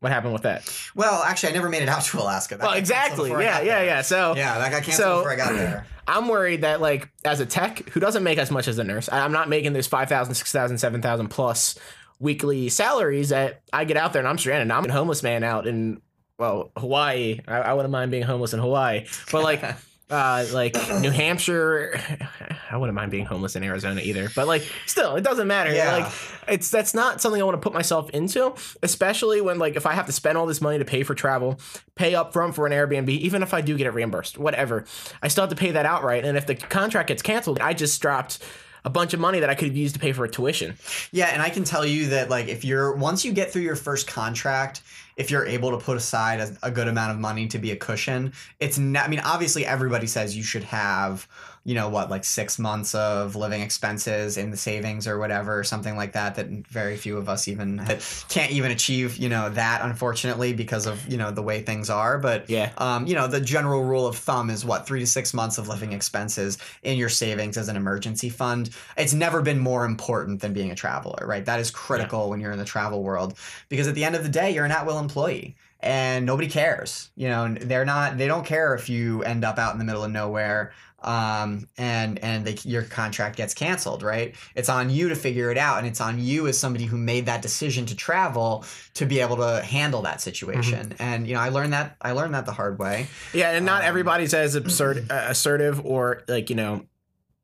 S1: What happened with that?
S2: well actually i never made it out to alaska That
S1: well, exactly. Yeah, yeah, yeah. So
S2: yeah that got canceled
S1: So-
S2: before i got there
S1: I'm worried that, like, as a tech who doesn't make as much as a nurse, I'm not making those 5,000, 6,000, 7,000 plus weekly salaries that I get out there and I'm stranded. I'm a homeless man out in, well, Hawaii. I, I wouldn't mind being homeless in Hawaii. But, like, uh, like New Hampshire. I wouldn't mind being homeless in Arizona either, but like still, it doesn't matter.
S2: Yeah.
S1: Like it's that's not something I want to put myself into, especially when like if I have to spend all this money to pay for travel, pay up front for an Airbnb, even if I do get it reimbursed, whatever, I still have to pay that outright. And if the contract gets canceled, I just dropped a bunch of money that I could have used to pay for a tuition.
S2: Yeah, and I can tell you that like if you're once you get through your first contract, if you're able to put aside a, a good amount of money to be a cushion, it's not. I mean, obviously everybody says you should have, you know, what like six months of living expenses in the savings or whatever, something like that. That very few of us even that can't even achieve, you know, that unfortunately because of you know the way things are. But
S1: Yeah.
S2: um, you know, the general rule of thumb is what three to six months of living expenses in your savings as an emergency fund. It's never been more important than being a traveler, right? That is critical when you're in the travel world because at the end of the day, you're an at-will employee and nobody cares. You know, they're not. They don't care if you end up out in the middle of nowhere um, and and they, your contract gets canceled, right? It's on you to figure it out, and it's on you as somebody who made that decision to travel to be able to handle that situation. And you know, I learned that I learned that the hard way.
S1: Yeah, and not
S2: Um,
S1: everybody's as absurd, uh, assertive or like you know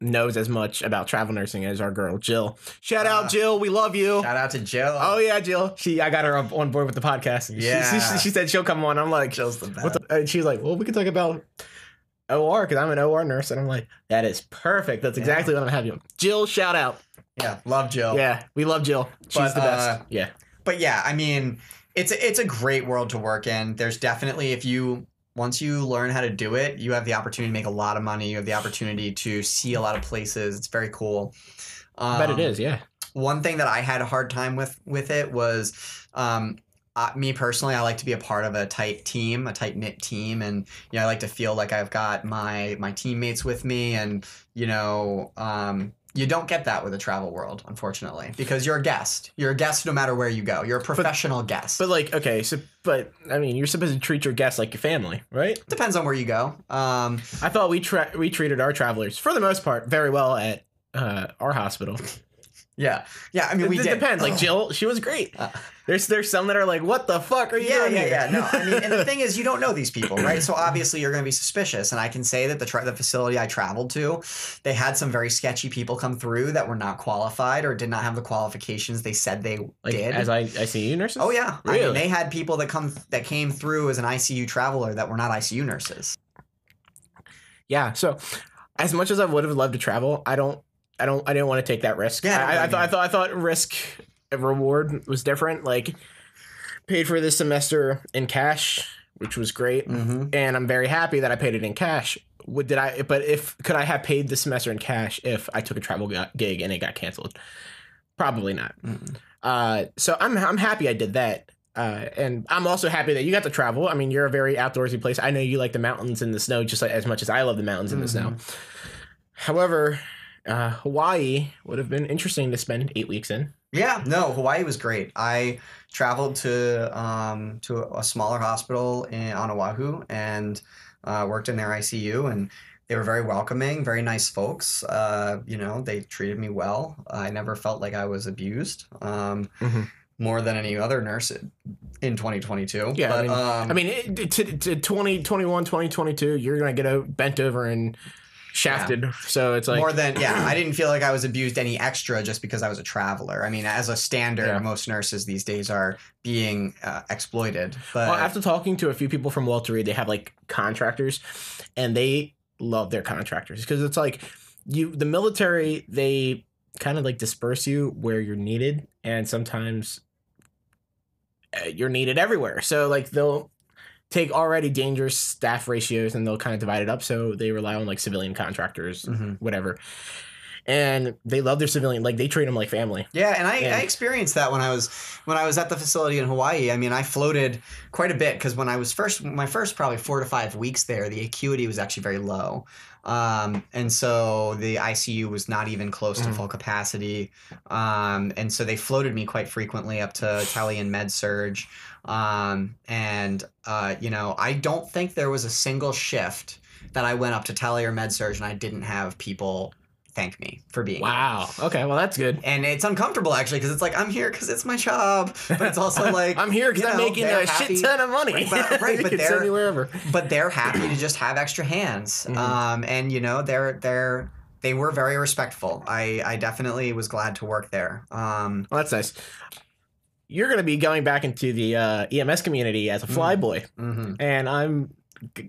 S1: knows as much about travel nursing as our girl Jill. Shout out
S2: Uh,
S1: Jill, we love you.
S2: Shout out to Jill.
S1: Oh yeah, Jill. She, I got her on board with the podcast. She-
S2: Yeah.
S1: she, she, she said she'll come on. I'm like,
S2: Jill's the best.
S1: what the? And she's like, well, we can talk about OR because I'm an OR nurse, and I'm like, that is perfect. That's exactly what I'm having. Jill, shout out.
S2: yeah, love Jill.
S1: Yeah, we love Jill. She's
S2: But,
S1: the best.
S2: uh,
S1: yeah.
S2: but yeah, I mean, it's a, it's a great world to work in. There's definitely if you once you learn how to do it, you have the opportunity to make a lot of money. You have the opportunity to see a lot of places. It's very cool. Um,
S1: I bet it is. Yeah.
S2: One thing that I had a hard time with with it was. Um, uh, me personally, I like to be a part of a tight team, a tight knit team, and you know, I like to feel like I've got my my teammates with me, and you know, um, you don't get that with the travel world, unfortunately, because you're a guest. You're a guest no matter where you go. You're a professional guest.
S1: But like, okay, so but I mean, you're supposed to treat your guests like your family, right?
S2: Depends on where you go. Um,
S1: I thought we tra- we treated our travelers for the most part very well at uh, our hospital.
S2: Yeah, yeah. I mean, we
S1: it
S2: did.
S1: depends. Like Jill, she was great.
S2: Uh,
S1: There's there's some that are like, what the fuck are you
S2: yeah,
S1: doing
S2: yeah,
S1: here?
S2: yeah. No, I mean, and the thing is, you don't know these people, right? So obviously, you're going to be suspicious. And I can say that the tra- the facility I traveled to, they had some very sketchy people come through that were not qualified or did not have the qualifications they said they
S1: like
S2: did.
S1: as I ICU nurses.
S2: Oh yeah, I mean,
S1: Really?
S2: they had people that come that came through as an ICU traveler that were not ICU nurses.
S1: yeah. So as much as I would have loved to travel, I don't. I don't. I didn't want to take that risk.
S2: Yeah, I
S1: I, I, thought. I thought. I thought risk and reward was different. Like paid for this semester in cash, which was great.
S2: Mm-hmm.
S1: and I'm very happy that I paid it in cash. Would did I? But if could I have paid the semester in cash if I took a travel gig and it got canceled? Probably not. Uh, so I'm I'm happy I did that. Uh, and I'm also happy that you got to travel. I mean, you're a very outdoorsy place. I know you like the mountains and the snow just like as much as I love the mountains and the snow. However, uh, Hawaii would have been interesting to spend eight weeks in.
S2: Yeah, no, Hawaii was great. I traveled to um, to a smaller hospital in, on Oahu and uh, worked in their ICU, and they were very welcoming, very nice folks. Uh, you know, they treated me well. I never felt like I was abused. Um,
S1: Mhm.
S2: More than any other nurse in 2022.
S1: Yeah, I mean-
S2: um,
S1: I mean, it, to, to 2021, 2022, you're going to get o- bent over and shafted. So it's like,
S2: more than yeah i didn't feel like i was abused any extra just because i was a traveler i mean as a standard
S1: Yeah.
S2: most nurses these days are being uh, exploited but
S1: Well, after talking to a few people from Walter Reed, they have like contractors, and they love their contractors because it's like you, the military, they kind of like disperse you where you're needed, and sometimes uh, you're needed everywhere. So like they'll take already dangerous staff ratios and they'll kind of divide it up. So they rely on like civilian contractors,
S2: Mhm.
S1: whatever. And they love their civilian, like they treat them like family.
S2: Yeah, and I,
S1: Yeah.
S2: I experienced that when I was when I was at the facility in Hawaii. I mean, I floated quite a bit because when I was first my first probably four to five weeks there, the acuity was actually very low, um, and so the ICU was not even close to
S1: Mhm.
S2: full capacity, um, and so they floated me quite frequently up to tele and med surg, um, and uh, you know I don't think there was a single shift that I went up to tele or med surg and I didn't have people thank me for being here.
S1: Wow. Okay. Well, that's good.
S2: And it's uncomfortable actually because it's like I'm here because it's my job, but it's also like
S1: I'm here because I'm
S2: know,
S1: making a
S2: happy-
S1: shit ton of money.
S2: Right, but- right, but they're-
S1: wherever.
S2: but they're happy to just have extra hands.
S1: Mhm.
S2: Um, and you know they're they're they were very respectful. I I definitely was glad to work there. Um,
S1: Well, that's nice. You're going to be going back into the uh, EMS community as a
S2: Mhm.
S1: flyboy,
S2: mhm.
S1: and I'm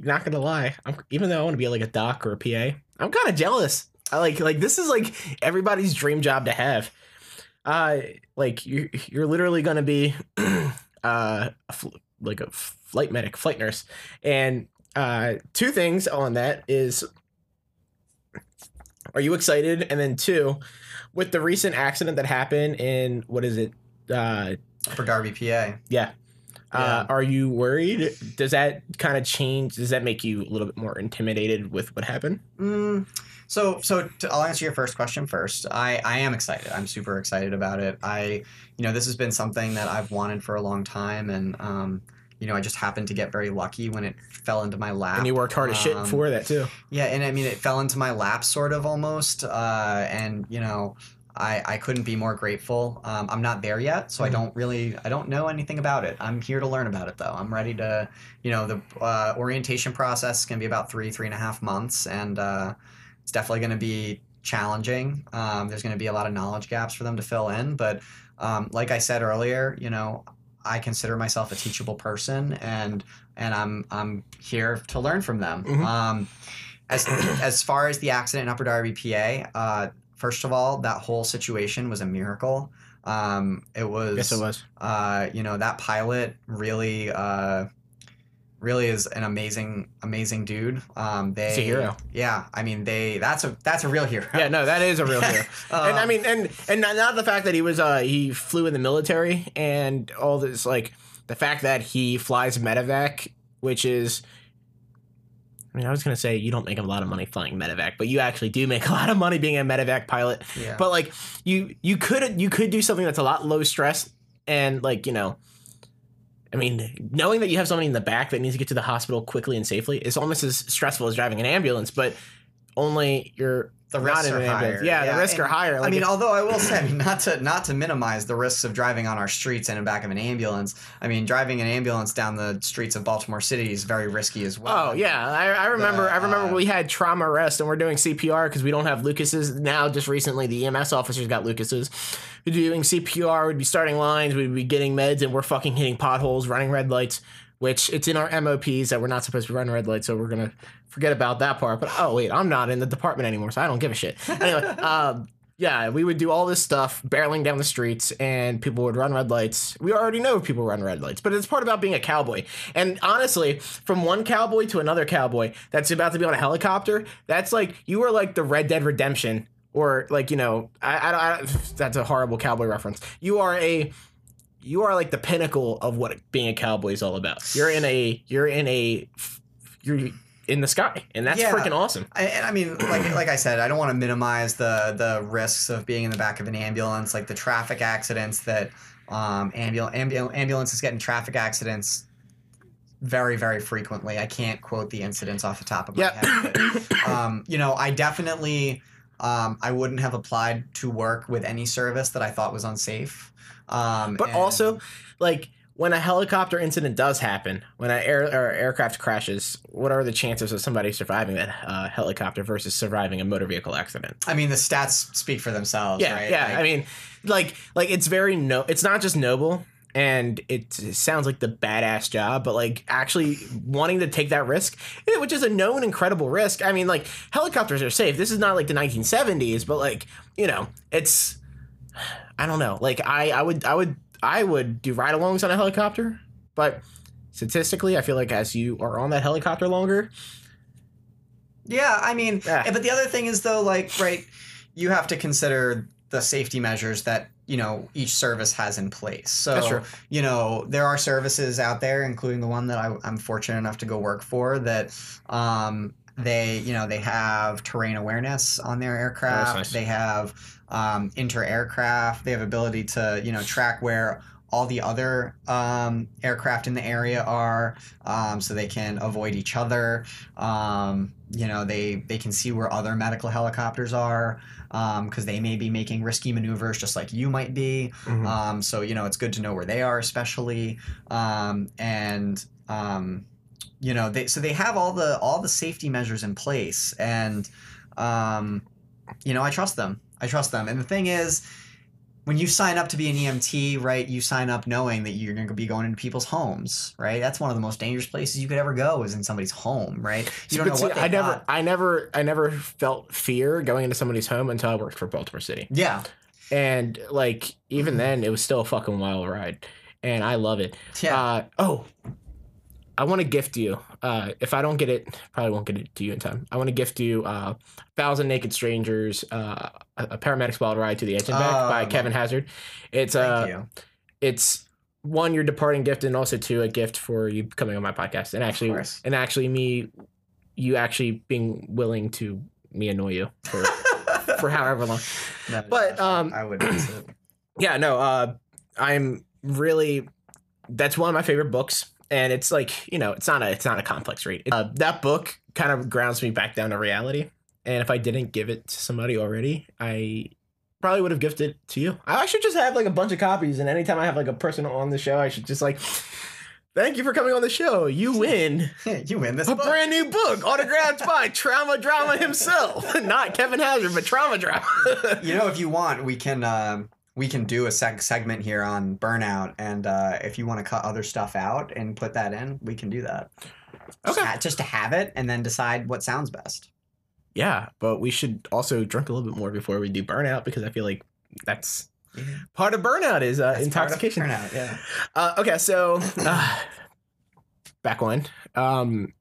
S1: not going to lie. I'm, even though I want to be like a doc or a PA, I'm kind of jealous. I like like this is like everybody's dream job to have. Uh, like you you're literally going to be uh a fl- like a flight medic, flight nurse, and uh, two things on that is. Are you excited? And then two, with the recent accident that happened in what is it? Uh,
S2: for Darby, PA.
S1: yeah. Uh, are you worried? Does that kind of change? Does that make you a little bit more intimidated with what happened?
S2: Mm, so so to, I'll answer your first question first. I I am excited. I'm super excited about it. I you know this has been something that I've wanted for a long time, and um you know I just happened to get very lucky when it fell into my lap.
S1: And you worked hard as shit
S2: Um,
S1: for that too.
S2: Yeah, and I mean it fell into my lap sort of almost, uh, and you know. I, I couldn't be more grateful. Um, I'm not there yet, so I
S1: Mhm.
S2: don't really I don't know anything about it. I'm here to learn about it though. I'm ready to, you know, the uh, orientation process is gonna be about three three and a half months, and uh, it's definitely gonna be challenging. Um, there's gonna be a lot of knowledge gaps for them to fill in, but um, like I said earlier, you know, I consider myself a teachable person, and and I'm I'm here to learn from them.
S1: Mhm.
S2: Um, as as far as the accident in Upper Darby, PA, uh, first of all, that whole situation was a miracle. Um, it was,
S1: Yes, it was.
S2: uh, you know, that pilot really, uh, really is an amazing, amazing dude. Um, they,
S1: He's a hero.
S2: Yeah, I mean, they. That's a that's a real hero.
S1: Yeah, no, that is a real hero. and I
S2: Um,
S1: mean, and and not, not the fact that he was uh he flew in the military and all this like the fact that he flies medevac, which is. I mean, I was gonna say you don't make a lot of money flying medevac, but you actually do make a lot of money being a medevac pilot.
S2: yeah.
S1: But like you you could you could do something that's a lot low stress and like you know, I mean, knowing that you have somebody in the back that needs to get to the hospital quickly and safely is almost as stressful as driving an ambulance, but only you're
S2: The risks are higher.
S1: Yeah,
S2: Yeah,
S1: the risks are
S2: and-
S1: higher.
S2: I mean, although I will say, not to not to minimize the risks of driving on our streets and in the back of an ambulance. I mean, driving an ambulance down the streets of Baltimore City is very risky as well.
S1: Oh yeah, I, I remember. I remember
S2: uh,
S1: we had trauma arrest and we're doing CPR because we don't have Lucas's now. Just recently, the EMS officers got Lucas's. We're doing CPR. We'd be starting lines. We'd be getting meds, and we're fucking hitting potholes, running red lights. Which it's in our MOPs that we're not supposed to run red lights, so we're gonna forget about that part. But oh wait, I'm not in the department anymore, so I don't give a shit. Anyway, um, yeah, we would do all this stuff, barreling down the streets, and people would run red lights. We already know people run red lights, but it's part about being a cowboy. And honestly, from one cowboy to another cowboy that's about to be on a helicopter, that's like you are like the Red Dead Redemption, or like you know, I, I, I that's a horrible cowboy reference. You are a you are like the pinnacle of what being a cowboy is all about. You're in a you're in a you're in the sky, and that's
S2: Yeah.
S1: freaking awesome.
S2: I, and I mean, like like I said, I don't want to minimize the the risks of being in the back of an ambulance, like the traffic accidents that um, ambul- ambul- ambulances get in traffic accidents very very frequently. I can't quote the incidents off the top of my
S1: Yeah.
S2: head. But, um, you know, I definitely um, I wouldn't have applied to work with any service that I thought was unsafe. Um,
S1: But
S2: and-
S1: also, like when a helicopter incident does happen, when an air or aircraft crashes, what are the chances of somebody surviving that uh, helicopter versus surviving a motor vehicle accident?
S2: I mean, the stats speak for themselves,
S1: Yeah,
S2: right?
S1: yeah.
S2: Like,
S1: I mean, like, like it's very no. It's not just noble, and it, it sounds like the badass job, but like actually wanting to take that risk, eh, which is a known incredible risk. I mean, like helicopters are safe. This is not like the 1970s, but like you know, it's. I don't know. Like I, I would, I would, I would do ride-alongs on a helicopter, but statistically, I feel like as you are on that helicopter longer,
S2: Yeah, I mean,
S1: Yeah.
S2: eh, but the other thing is though, like, right, you have to consider the safety measures that you know each service has in place. So,
S1: That's true.
S2: you know, there are services out there, including the one that I, I'm fortunate enough to go work for, that um, they, you know, they have terrain awareness on their aircraft.
S1: nice.
S2: They have um, inter-aircraft. They have ability to, you know, track where all the other um, aircraft in the area are, um, so they can avoid each other. Um, you know they they can see where other medical helicopters are because they may be making risky maneuvers just like you might be.
S1: Mhm.
S2: Um, so you know it's good to know where they are, especially, um, and um, you know they so they have all the all the safety measures in place, and um, you know I trust them. I trust them. And the thing is, when you sign up to be an EMT, right, you sign up knowing that you're going to be going into people's homes, right? That's one of the most dangerous places you could ever go is in somebody's home, right? You don't
S1: But
S2: know
S1: see,
S2: what they
S1: I never,
S2: got.
S1: I never, I never felt fear going into somebody's home until I worked for Baltimore City,
S2: Yeah,
S1: and like even then, it was still a fucking wild ride, and I love it.
S2: yeah.
S1: Uh, oh, I want to gift you. Uh, if I don't get it, probably won't get it to you in time. I want to gift you uh, Thousand Naked Strangers, uh, a paramedic's wild ride to the edge and back
S2: Oh,
S1: by Kevin. Hazzard. It's
S2: Thank
S1: uh,
S2: you.
S1: it's one your departing gift, and also two a gift for you coming on my podcast, and actually, and actually me, you actually being willing to me annoy you for for however long.
S2: No,
S1: but, um,
S2: I would.
S1: Yeah, no, uh, I'm really. That's one of my favorite books, and it's like you know, it's not a it's not a complex read. Uh, that book kind of grounds me back down to reality, and if I didn't give it to somebody already, I probably would have gifted it to you. I should just have like a bunch of copies, and anytime I have like a person on the show, I should just like. Thank you for coming on the show. You win
S2: you win this
S1: a
S2: book.
S1: brand new book autographed by Trauma Drama himself. Not Kevin Hazzard, but Trauma Drama.
S2: you know, if you want, we can um, we can do a seg- segment here on burnout, and uh, if you want to cut other stuff out and put that in, we can do that. Just,
S1: Okay.
S2: ha- just to have it, and then decide what sounds best.
S1: Yeah, but we should also drink a little bit more before we do burnout because I feel like that's part of burnout is uh,
S2: That's part of
S1: intoxication.
S2: burnout, yeah.
S1: Uh, okay, so uh, back one. Um,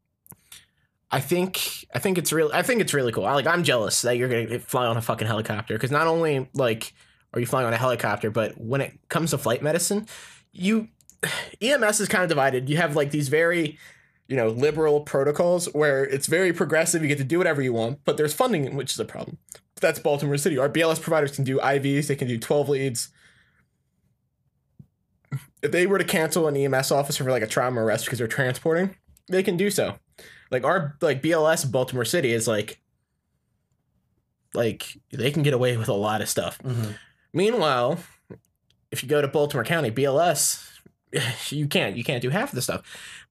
S1: I think I think it's real. I think it's really cool. I, like I'm jealous that you're gonna fly on a fucking helicopter because not only like are you flying on a helicopter, but when it comes to flight medicine, you EMS is kind of divided. You have like these very you know liberal protocols where it's very progressive. You get to do whatever you want, but there's funding, which is a problem. That's Baltimore City. Our BLS providers can do IVs. They can do 12 leads if they were to cancel an EMS officer for like a trauma arrest because they're transporting, they can do so. Like our like BLS Baltimore City is like like they can get away with a lot of stuff.
S2: Mhm.
S1: Meanwhile, if you go to Baltimore County BLS, you can't you can't do half of the stuff.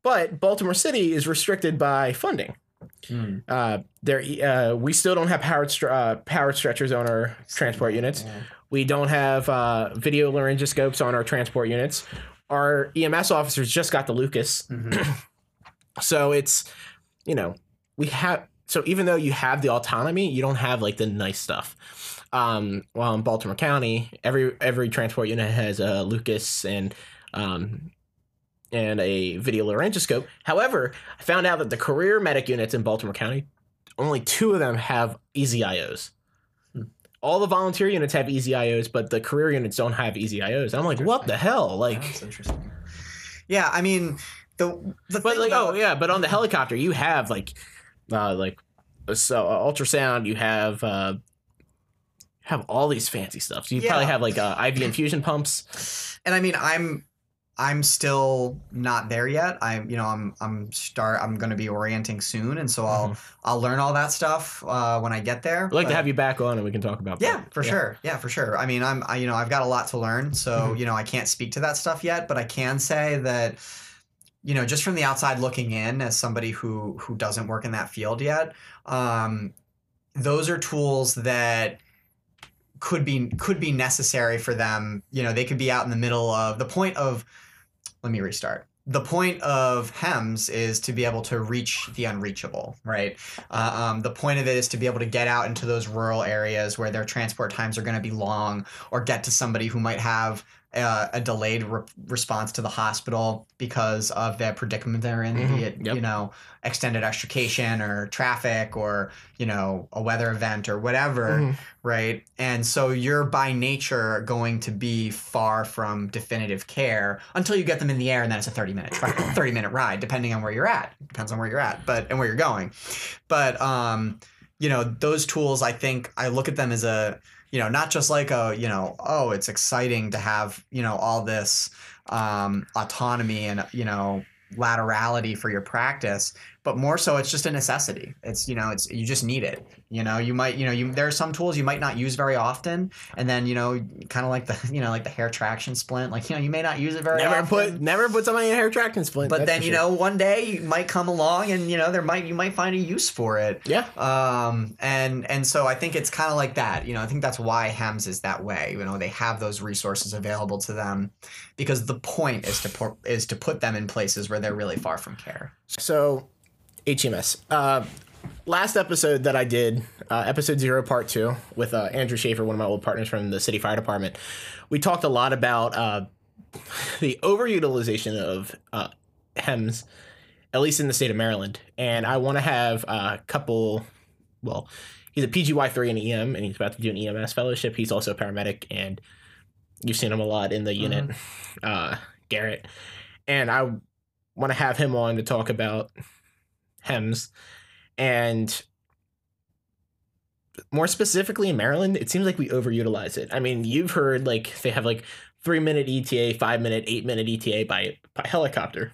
S1: But Baltimore City is restricted by funding.
S2: Mm.
S1: Uh, there uh, we still don't have powered uh, powered stretchers on our transport units.
S2: Yeah.
S1: We don't have uh, video laryngoscopes on our transport units. Our EMS officers just got the Lucas.
S2: Mhm.
S1: So it's, you know, we have, so even though you have the autonomy, you don't have like the nice stuff. Um, while in Baltimore County, every every transport unit has a Lucas and um, and a video laryngoscope. However, I found out that the career medic units in Baltimore County, only two of them have EZ-IOs.
S2: Hmm.
S1: All the volunteer units have EZ-IOs, but the career units don't have EZ-IOs. And I'm like, what the hell? Like,
S2: That's interesting. Yeah, I mean the the
S1: but
S2: thing
S1: like,
S2: about-
S1: oh yeah, but on the helicopter, you have like, uh, like, so uh, ultrasound. You have uh, have all these fancy stuff. So you probably have like uh, IV infusion pumps.
S2: and I mean I'm I'm still not there yet. I'm you know I'm I'm start I'm going to be orienting soon, and so I'll I'll learn all that stuff uh, when I get there.
S1: I'd like to have you back on, and we can talk about.
S2: Yeah,
S1: that.
S2: for sure. Yeah, for sure. I mean, I'm I, you know I've got a lot to learn, so
S1: Mhm.
S2: you know I can't speak to that stuff yet, but I can say that you know just from the outside looking in, as somebody who who doesn't work in that field yet, um, those are tools that could be could be necessary for them. You know, they could be out in the middle of the point of. Let me restart. The point of HEMS is to be able to reach the unreachable, right? Uh, um, the point of it is to be able to get out into those rural areas where their transport times are going to be long, or get to somebody who might have uh, a delayed re- response to the hospital because of the predicament they're in,
S1: Mhm,
S2: be it
S1: yep.
S2: you know extended extrication or traffic or you know a weather event or whatever,
S1: Mhm.
S2: right? And so you're by nature going to be far from definitive care until you get them in the air, and then it's a 30 minute tri- 30 minute ride, depending on where you're at. Depends on where you're at, but and where you're going. But um, you know, those tools, I think I look at them as a you know not just like a you know oh it's exciting to have you know all this um, autonomy and you know laterality for your practice but more so it's just a necessity. It's you know it's you just need it. You know you might you know you there are some tools you might not use very often, and then you know kind of like the you know like the Hare traction splint. Like you know you may not use it very
S1: Never
S2: often.
S1: put never put somebody in a Hare traction splint.
S2: but then you
S1: sure.
S2: know one day you might come along and you know there might you might find a use for it
S1: yeah,
S2: um and and so i think it's kind of like that you know i think that's why hems is that way you know they have those resources available to them because the point is to put is to put them in places where they're really far from care
S1: So, HEMS. Uh, last episode that I did, uh, episode zero, part two, with uh, Andrew Schaefer, one of my old partners from the city fire department, we talked a lot about uh, the overutilization of uh, HEMS, at least in the state of Maryland. And I want to have a couple, well, he's a PGY3 in EM, and he's about to do an EMS fellowship. He's also a paramedic, and you've seen him a lot in the unit, uh, Garrett. And I want to have him on to talk about hems and more specifically in maryland it seems like we overutilize it. I mean you've heard like they have like three minute eta five minute eight minute eta by, by helicopter.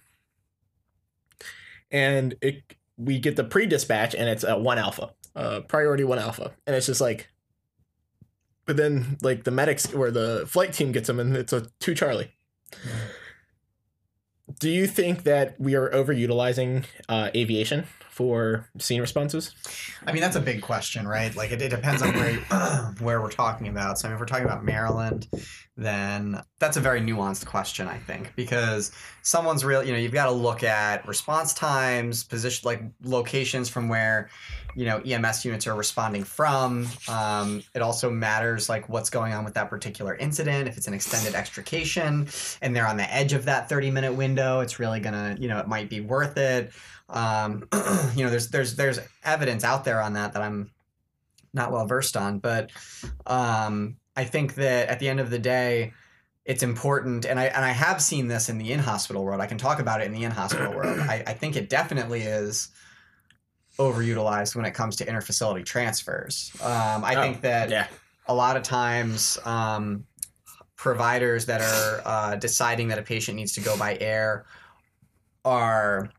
S1: And it we get the pre-dispatch and it's a one alpha uh priority one alpha. And it's just like but then like the medics or the flight team gets them and it's a two charlie. Do you think that we are overutilizing uh, aviation for scene responses?
S2: i mean that's a big question right like it, it depends on where where we're talking about so I mean, if we're talking about maryland then that's a very nuanced question i think because someone's real you know you've got to look at response times position like locations from where you know ems units are responding from. Um, it also matters like what's going on with that particular incident if it's an extended extrication and they're on the edge of that 30 minute window it's really gonna you know it might be worth it. Um, you know there's there's there's evidence out there on that that i'm not well versed on but um, i think that at the end of the day it's important and i and i have seen this in the in-hospital world. I can talk about it in the in-hospital world. I, I think it definitely is overutilized when it comes to interfacility transfers. Um, i
S1: Oh,
S2: think that
S1: Yeah.
S2: a lot of times um, providers that are uh, deciding that a patient needs to go by air are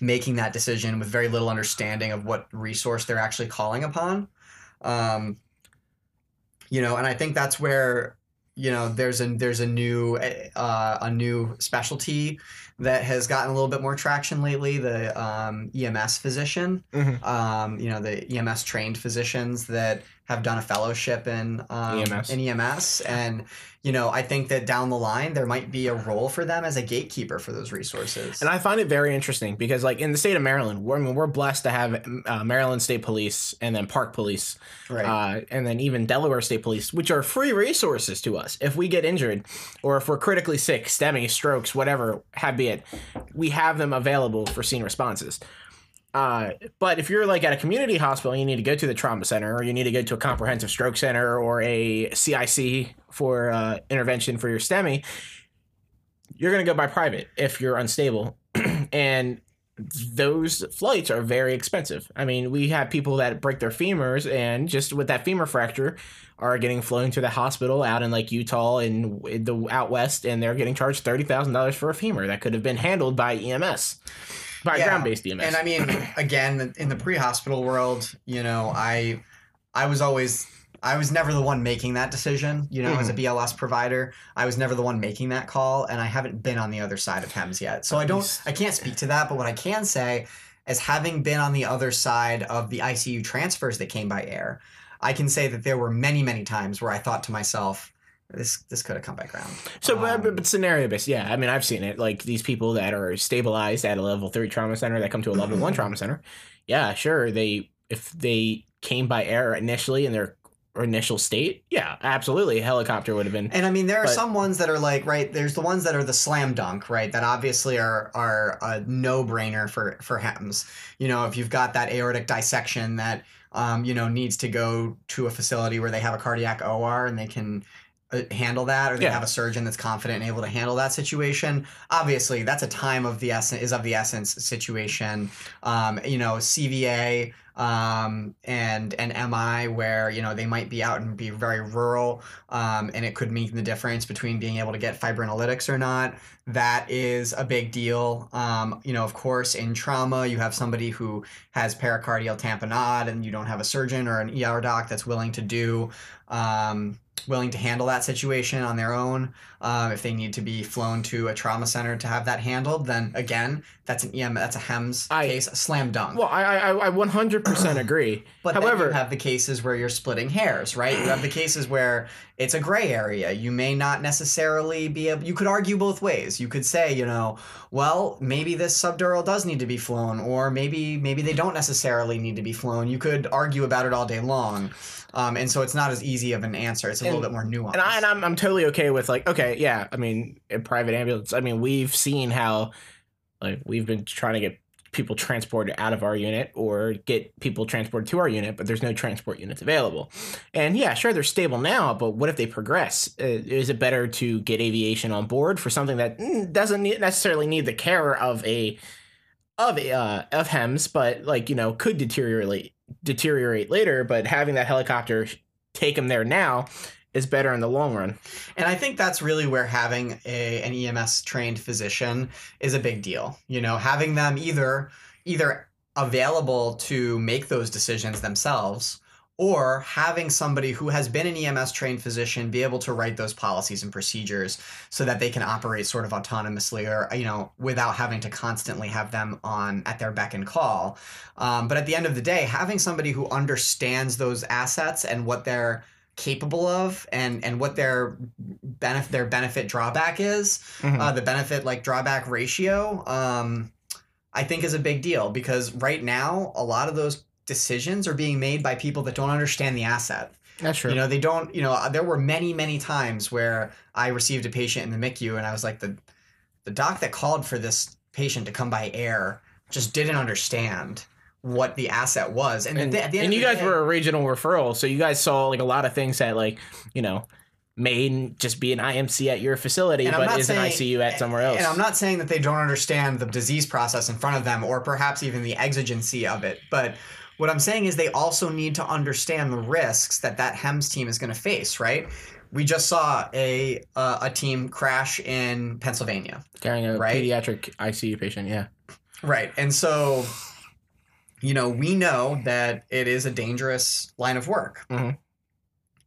S2: making that decision with very little understanding of what resource they're actually calling upon. Um, you know and i think that's where you know there's a there's a new uh, a new specialty that has gotten a little bit more traction lately the um, ems physician
S1: Mhm.
S2: um, you know the ems trained physicians that have done a fellowship in um,
S1: EMS.
S2: in ems and you know i think that down the line there might be a role for them as a gatekeeper for those resources
S1: And I find it very interesting because, like, in the state of Maryland, we're, I mean, we're blessed to have uh, Maryland State Police and then Park Police,
S2: right
S1: uh, and then even Delaware State Police, which are free resources to us. If we get injured or if we're critically sick, STEMI, strokes, whatever, have be it, we have them available for scene responses. Uh, but if you're like at a community hospital, and you need to go to the trauma center, or you need to go to a comprehensive stroke center, or a CIC for uh, intervention for your STEMI, you're going to go by private if you're unstable. and those flights are very expensive. I mean, we have people that break their femurs and just with that femur fracture are getting flown to the hospital out in like Utah and the out west and they're getting charged $30,000 for a femur that could have been handled by EMS. By
S2: Yeah,
S1: ground-based EMS.
S2: And I mean, again, in the pre-hospital world, you know, I, I was always, I was never the one making that decision. You know, as a mm-hmm. BLS provider, I was never the one making that call, and I haven't been on the other side of HEMS yet. So I don't, I can't speak to that. But what I can say, is having been on the other side of the ICU transfers that came by air, I can say that there were many, many times where I thought to myself, this, this could have come by ground.
S1: So, but,
S2: Um,
S1: but, but scenario based, yeah. I mean, I've seen it. Like these people that are stabilized at a level three trauma center that come to a level one trauma center. Yeah, sure. They if they came by air initially in their initial state, yeah, absolutely, a helicopter would have been.
S2: And I mean, there are
S1: But-
S2: some ones that are like, right, there's the ones that are the slam dunk, right, that obviously are are a no brainer for for HEMS. You know, if you've got that aortic dissection that um, you know needs to go to a facility where they have a cardiac OR and they can handle that, or they
S1: Yeah.
S2: have a surgeon that's confident and able to handle that situation. Obviously, that's a time of the essence is of the essence situation. Um, you know, CVA. Um, and an MI where you know they might be out and be very rural, um, and it could mean the difference between being able to get fibrinolytics or not. That is a big deal. Um, you know, of course, in trauma, you have somebody who has pericardial tamponade, and you don't have a surgeon or an ER doc that's willing to do. Um, willing to handle that situation on their own. Um, if they need to be flown to a trauma center to have that handled, then again, that's an EM, that's a HEMS
S1: I-
S2: case, a slam dunk.
S1: Well, I I, I 100% agree.
S2: But then
S1: However-
S2: you have the cases where you're splitting hairs, right? You have the cases where it's a gray area. You may not necessarily be able. You could argue both ways. You could say, you know, well, maybe this subdural does need to be flown, or maybe maybe they don't necessarily need to be flown. You could argue about it all day long, um, and so it's not as easy of an answer. It's a little bit more nuanced.
S1: And, I, and I'm, I'm totally okay with like okay yeah I mean in private ambulance I mean we've seen how like we've been trying to get people transported out of our unit or get people transported to our unit but there's no transport units available. And yeah sure they're stable now but what if they progress? Uh, is it better to get aviation on board for something that mm, doesn't necessarily need the care of a of a uh, of hems but like you know could deteriorate deteriorate later but having that helicopter take them there now is better in the long run.
S2: And I think that's really where having a an EMS trained physician is a big deal. You know, having them either either available to make those decisions themselves or having somebody who has been an EMS trained physician be able to write those policies and procedures so that they can operate sort of autonomously or you know without having to constantly have them on at their beck and call um, but at the end of the day having somebody who understands those assets and what they're capable of and and what their benefit their benefit drawback is
S1: Mhm.
S2: uh, the benefit like drawback ratio um, i think is a big deal because right now a lot of those decisions are being made by people that don't understand the asset
S1: That's true.
S2: you know they don't you know there were many many times where i received a patient in the micu and i was like the the doc that called for this patient to come by air just didn't understand what the asset was and,
S1: and,
S2: at the- at the end
S1: and you guys
S2: day-
S1: were a regional referral, so you guys saw like a lot of things that like you know may just be an IMC at your facility, but is
S2: saying-
S1: an ICU at somewhere else.
S2: And I'm not saying that they don't understand the disease process in front of them or perhaps even the exigency of it. But what I'm saying is they also need to understand the risks that that HEMS team is going to face, right? We just saw a uh, a team crash in Pennsylvania.
S1: carrying a
S2: right?
S1: pediatric ICU patient. Yeah,
S2: Right. And so, you know, we know that it is a dangerous line of work.
S1: Mhm.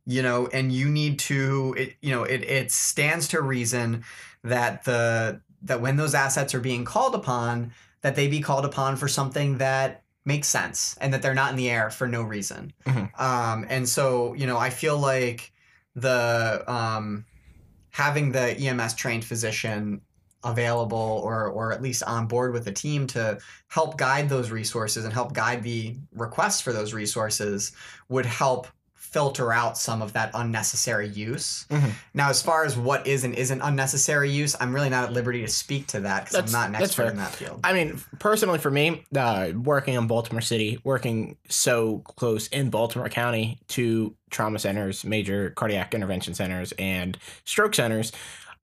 S2: You know, and you need to, it, you know, it, it stands to reason that the that when those assets are being called upon, that they be called upon for something that makes sense and that they're not in the air for no reason.
S1: Mhm.
S2: Um, and so, you know, I feel like the um, having the EMS trained physician available or or at least on board with the team to help guide those resources and help guide the requests for those resources would help filter out some of that unnecessary use.
S1: Mhm.
S2: Now, as far as what is and isn't unnecessary use, I'm really not at liberty to speak to that because I'm
S1: That's-
S2: not an expert in that field.
S1: I mean, personally for me, uh, working in Baltimore City, working so close in Baltimore County to trauma centers, major cardiac intervention centers, and stroke centers.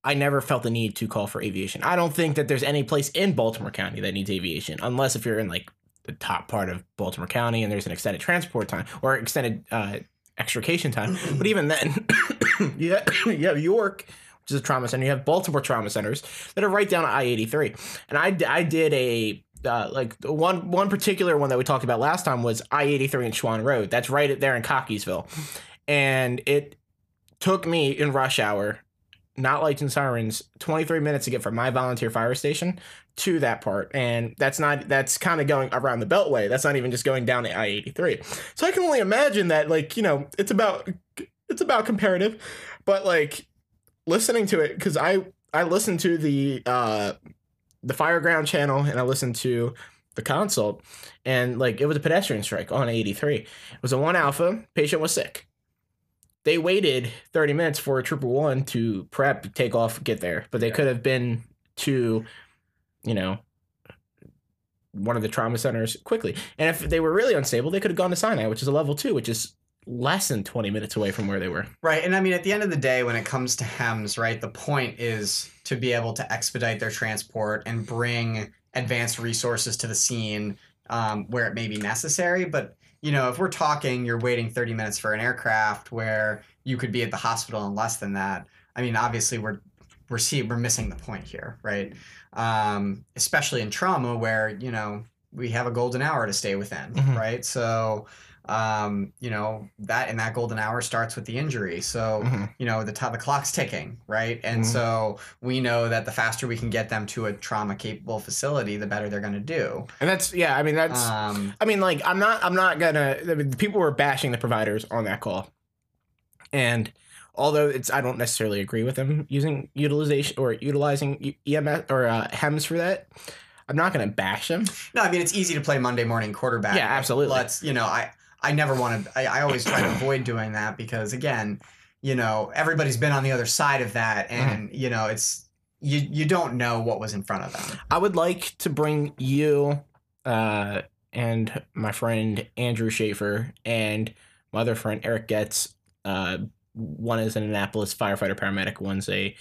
S1: I never felt the need to call for aviation. I don't think that there's any place in Baltimore County that needs aviation, unless if you're in like the top part of Baltimore County and there's an extended transport time or extended uh, extrication time. but even then, you have, you have York, which is a trauma center. You have Baltimore trauma centers that are right down I eighty three. And I I did a uh, like one one particular one that we talked about last time was I eighty three and Shawan Road. That's right there in Cockeysville, and it took me in rush hour, not lights and sirens, twenty three minutes to get from my volunteer fire station to that part, and that's not that's kind of going around the Beltway. That's not even just going down the I eighty three. So I can only imagine that like you know it's about it's about comparative, but like listening to it because I I listened to the uh the Fireground channel and I listened to the consult and like it was a pedestrian strike on 83. It was a one alpha, patient was sick. They waited 30 minutes for a Trooper One to prep, take off, get there. But they
S2: Yeah.
S1: could have been to, you know, one of the trauma centers quickly. And if they were really unstable, they could have gone to Sinai, which is a level two, which is less than 20 minutes away from where they were.
S2: Right. And I mean, at the end of the day, when it comes to HEMS, right, the point is to be able to expedite their transport and bring advanced resources to the scene um, where it may be necessary. But you know, if we're talking, you're waiting 30 minutes for an aircraft where you could be at the hospital in less than that. I mean, obviously, we're we're see we're missing the point here, right? Um, especially in trauma, where you know we have a golden hour to stay within,
S1: Mhm.
S2: right? So, um, you know that and that golden hour starts with the injury. So,
S1: Mhm.
S2: you know the t- the clock's ticking, right? And
S1: Mhm.
S2: so we know that the faster we can get them to a trauma capable facility, the better they're going to do.
S1: And that's yeah. I mean that's.
S2: Um,
S1: I mean, like, I'm not, I'm not gonna. I mean, people were bashing the providers on that call, and although it's, I don't necessarily agree with them using utilization or utilizing EMS or uh, HEMS for that. I'm not gonna bash them.
S2: No, I mean it's easy to play Monday morning quarterback.
S1: Yeah, absolutely.
S2: Let's you know, I I never want to. I, I always try to avoid doing that because again, you know, everybody's been on the other side of that, and you know, it's you you don't know what was in front of them.
S1: I would like to bring you, uh, and my friend Andrew Schaefer and my other friend Erich Goetz. Uh, one is an Annapolis firefighter paramedic. One's a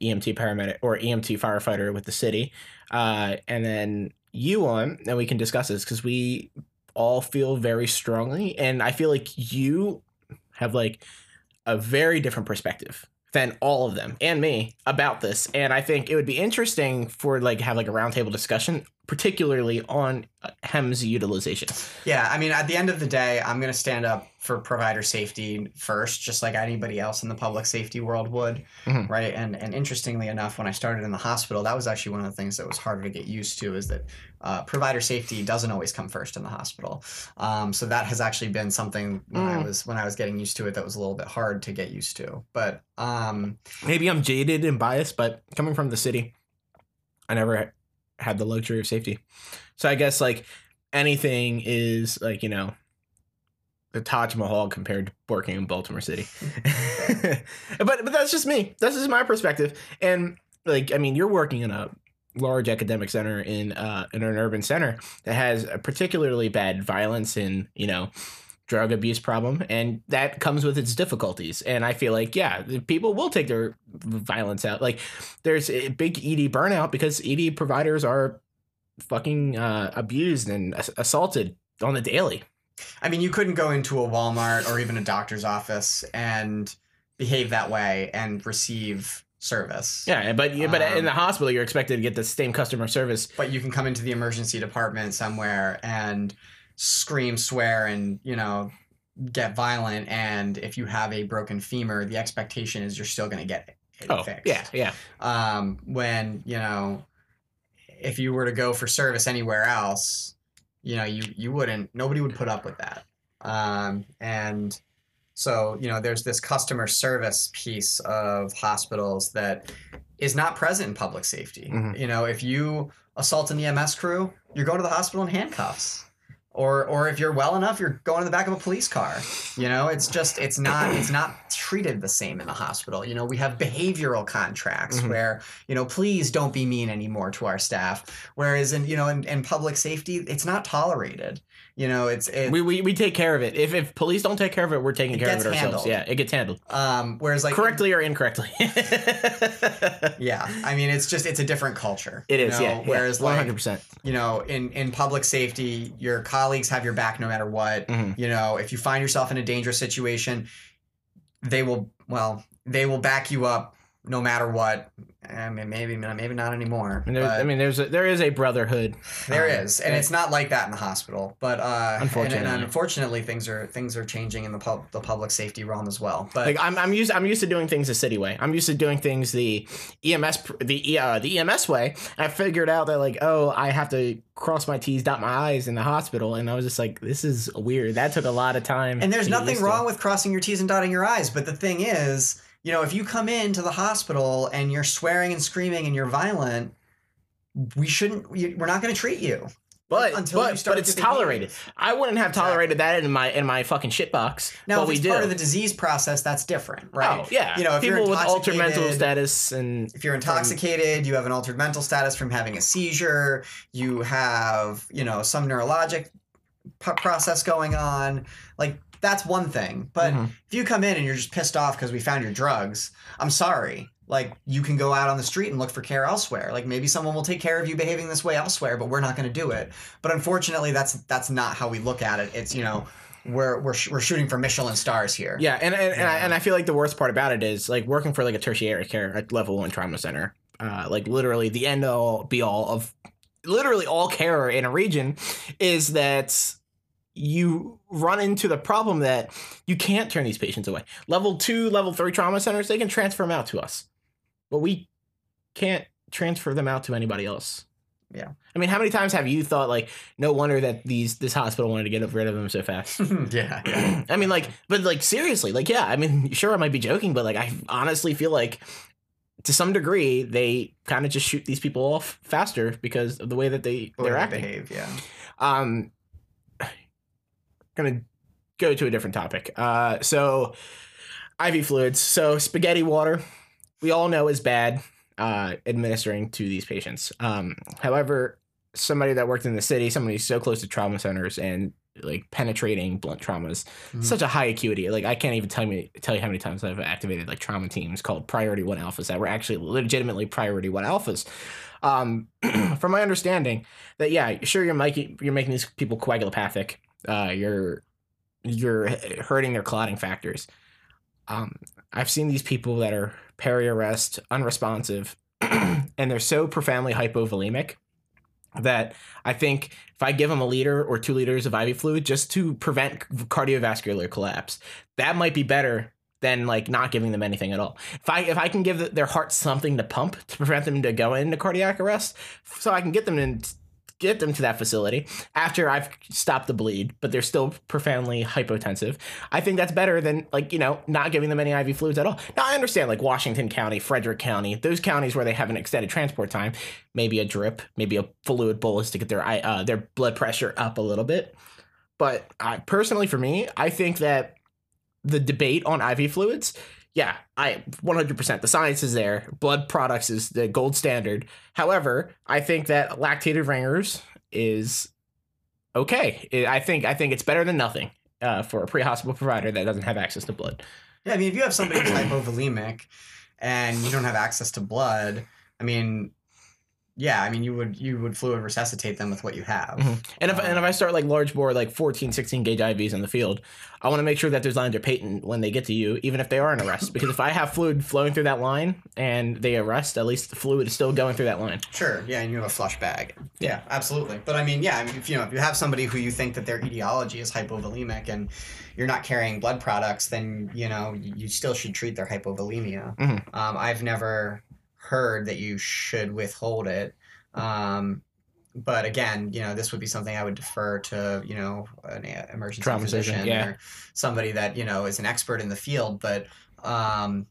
S1: EMT paramedic or EMT firefighter with the city. Uh, and then you on, and we can discuss this because we all feel very strongly, and I feel like you have like a very different perspective than all of them and me about this and i think it would be interesting for like have like a roundtable discussion particularly on uh, hems utilization
S2: Yeah, I mean, at the end of the day, I'm going to stand up for provider safety first, just like anybody else in the public safety world would,
S1: Mhm.
S2: right? And and interestingly enough, when I started in the hospital, that was actually one of the things that was harder to get used to is that uh, provider safety doesn't always come first in the hospital. Um, so that has actually been something when I
S1: Mm.
S2: was when I was getting used to it that was a little bit hard to get used to. But um,
S1: maybe i'm jaded and biased but coming from the city i never ha- had the luxury of safety so i guess like anything is like you know the Taj Mahal compared to working in Baltimore City. but but that's just me. That's just my perspective. And like I mean, you're working in a large academic center in uh in an urban center that has a particularly bad violence and you know drug abuse problem and that comes with its difficulties. And i feel like yeah people will take their violence out. Like there's a big ed burnout because ed providers are fucking uh, abused and assaulted on the daily.
S2: I mean, you couldn't go into a Walmart or even a doctor's office and behave that way and receive service.
S1: yeah but but in
S2: Um,
S1: the hospital you're expected to get the same customer service
S2: but you can come into the emergency department somewhere and scream, swear, and you know get violent. And if you have a broken femur, the expectation is you're still going to get it
S1: oh
S2: fixed.
S1: yeah yeah
S2: Um, when you know, if you were to go for service anywhere else, you know, you you wouldn't. Nobody would put up with that. Um, and so you know, there's this customer service piece of hospitals that is not present in public safety.
S1: Mhm.
S2: You know, if you assault an EMS crew, you're going to the hospital in handcuffs. Or, or if you're well enough, you're going to the back of a police car. You know, it's just it's not it's not treated the same in the hospital. You know, we have behavioral contracts
S1: Mhm.
S2: where you know, please don't be mean anymore to our staff. Whereas in you know in, in public safety, it's not tolerated. You know, it's it,
S1: we, we we take care of it if if police don't take care of it we're taking
S2: It
S1: care of it ourselves
S2: handled.
S1: yeah it gets handled
S2: um whereas like
S1: correctly or incorrectly
S2: yeah, I mean it's just it's a different culture.
S1: It is.
S2: you know?
S1: yeah
S2: Whereas
S1: one
S2: like
S1: hundred percent
S2: you know in in public safety, your colleagues have your back no matter what.
S1: Mhm.
S2: You know, if you find yourself in a dangerous situation, they will well they will back you up no matter what. I mean, maybe maybe not anymore.
S1: And there, I mean, there's a, there is a brotherhood.
S2: there
S1: um,
S2: is, and it's not like that in the hospital. But uh,
S1: Unfortunately.
S2: and, unfortunately, things are things are changing in the pub, the public safety realm as well. But
S1: Like I'm, I'm used I'm used to doing things the city way. I'm used to doing things the EMS the uh, the EMS way. I figured out that like oh I have to cross my T's dot my I's in the hospital, and I was just like this is weird. That took a lot of time.
S2: And there's nothing
S1: used to.
S2: wrong with crossing your T's and dotting your I's, but the thing is, you know, if you come into the hospital and you're swearing and screaming and you're violent, we shouldn't. we- We're not going to treat you.
S1: But
S2: until you start
S1: but it's
S2: to behave.
S1: I wouldn't have tolerated that in my in my fucking shit box.
S2: Now,
S1: but
S2: if
S1: we
S2: it's
S1: do.
S2: part of the disease process, that's different, oh, right?
S1: Oh yeah,
S2: You know, if you're
S1: people with altered mental status and
S2: If you're intoxicated, you have an altered mental status from having a seizure, you have, you know, some neurologic p- process going on. Like, that's one thing. But
S1: Mhm.
S2: if you come in and you're just pissed off because we found your drugs, I'm sorry. like you can go out on the street and look for care elsewhere like maybe someone will take care of you behaving this way elsewhere but we're not going to do it but unfortunately that's that's not how we look at it it's you know we're we're, sh- we're shooting for michelin stars here
S1: Yeah, and and, and, I, and I feel like the worst part about it is like working for like a tertiary care, like level one trauma center, uh, like literally the end all be all of literally all care in a region is that you run into the problem that you can't turn these patients away. Level two, level three trauma centers, they can transfer them out to us, but we can't transfer them out to anybody else.
S2: Yeah.
S1: I mean, how many times have you thought like, no wonder that these this hospital wanted to get rid of them so fast?
S2: yeah yeah
S1: I mean, like, but like seriously, like, yeah. I mean, sure, I might be joking, but like, I honestly feel like, to some degree, they kind of just shoot these people off faster because of the way that they they're acting.
S2: behave yeah
S1: Um, gonna go to a different topic. Uh, so IV fluids. So spaghetti water, we all know is bad. Uh, administering to these patients. Um, however, somebody that worked in the city, somebody so close to trauma centers and like penetrating blunt traumas,
S2: Mhm.
S1: such a high acuity. Like I can't even tell me tell you how many times I've activated like trauma teams called Priority One Alphas that were actually legitimately Priority One Alphas. Um, from my understanding, that yeah, sure you're making you're making these people coagulopathic. Uh, you're you're hurting their clotting factors. Um, I've seen these people that are peri arrest, unresponsive, and they're so profoundly hypovolemic that I think if I give them a liter or two liters of IV fluid just to prevent cardiovascular collapse, that might be better than like not giving them anything at all. If I if I can give their heart something to pump to prevent them to go into cardiac arrest, so I can get them in get them to that facility after I've stopped the bleed, but they're still profoundly hypotensive. I think that's better than like, you know, not giving them any IV fluids at all. Now I understand like Washington County, Frederick County, those counties where they have an extended transport time, maybe a drip, maybe a fluid bolus to get their uh, their blood pressure up a little bit. But I personally for me, I think that the debate on IV fluids yeah, I 100%. The science is there. Blood products is the gold standard. However, I think that lactated ringers is okay. I- think I think it's better than nothing uh, for a pre-hospital provider that doesn't have access to blood.
S2: Yeah, I mean, if you have somebody hypovolemic and you don't have access to blood, I mean, yeah, I mean, you would you would fluid resuscitate them with what you have.
S1: Mhm. And if and if I start like large bore like 14, 16 gauge IVs in the field, I want to make sure that those lines are patent when they get to you, even if they are in arrest. because if I have fluid flowing through that line and they arrest, at least the fluid is still going through that line.
S2: Sure, yeah, and you have a flush bag. Yeah, absolutely. But I mean, yeah, I mean, if you know, if you have somebody who you think that their etiology is hypovolemic and you're not carrying blood products, then you know you you still should treat their hypovolemia.
S1: Mhm.
S2: Um, I've never heard that you should withhold it. Um, but again, you know, this would be something I would defer to, you know, an emergency
S1: Trauma surgeon,
S2: physician
S1: yeah.
S2: or somebody that you know is an expert in the field. But um,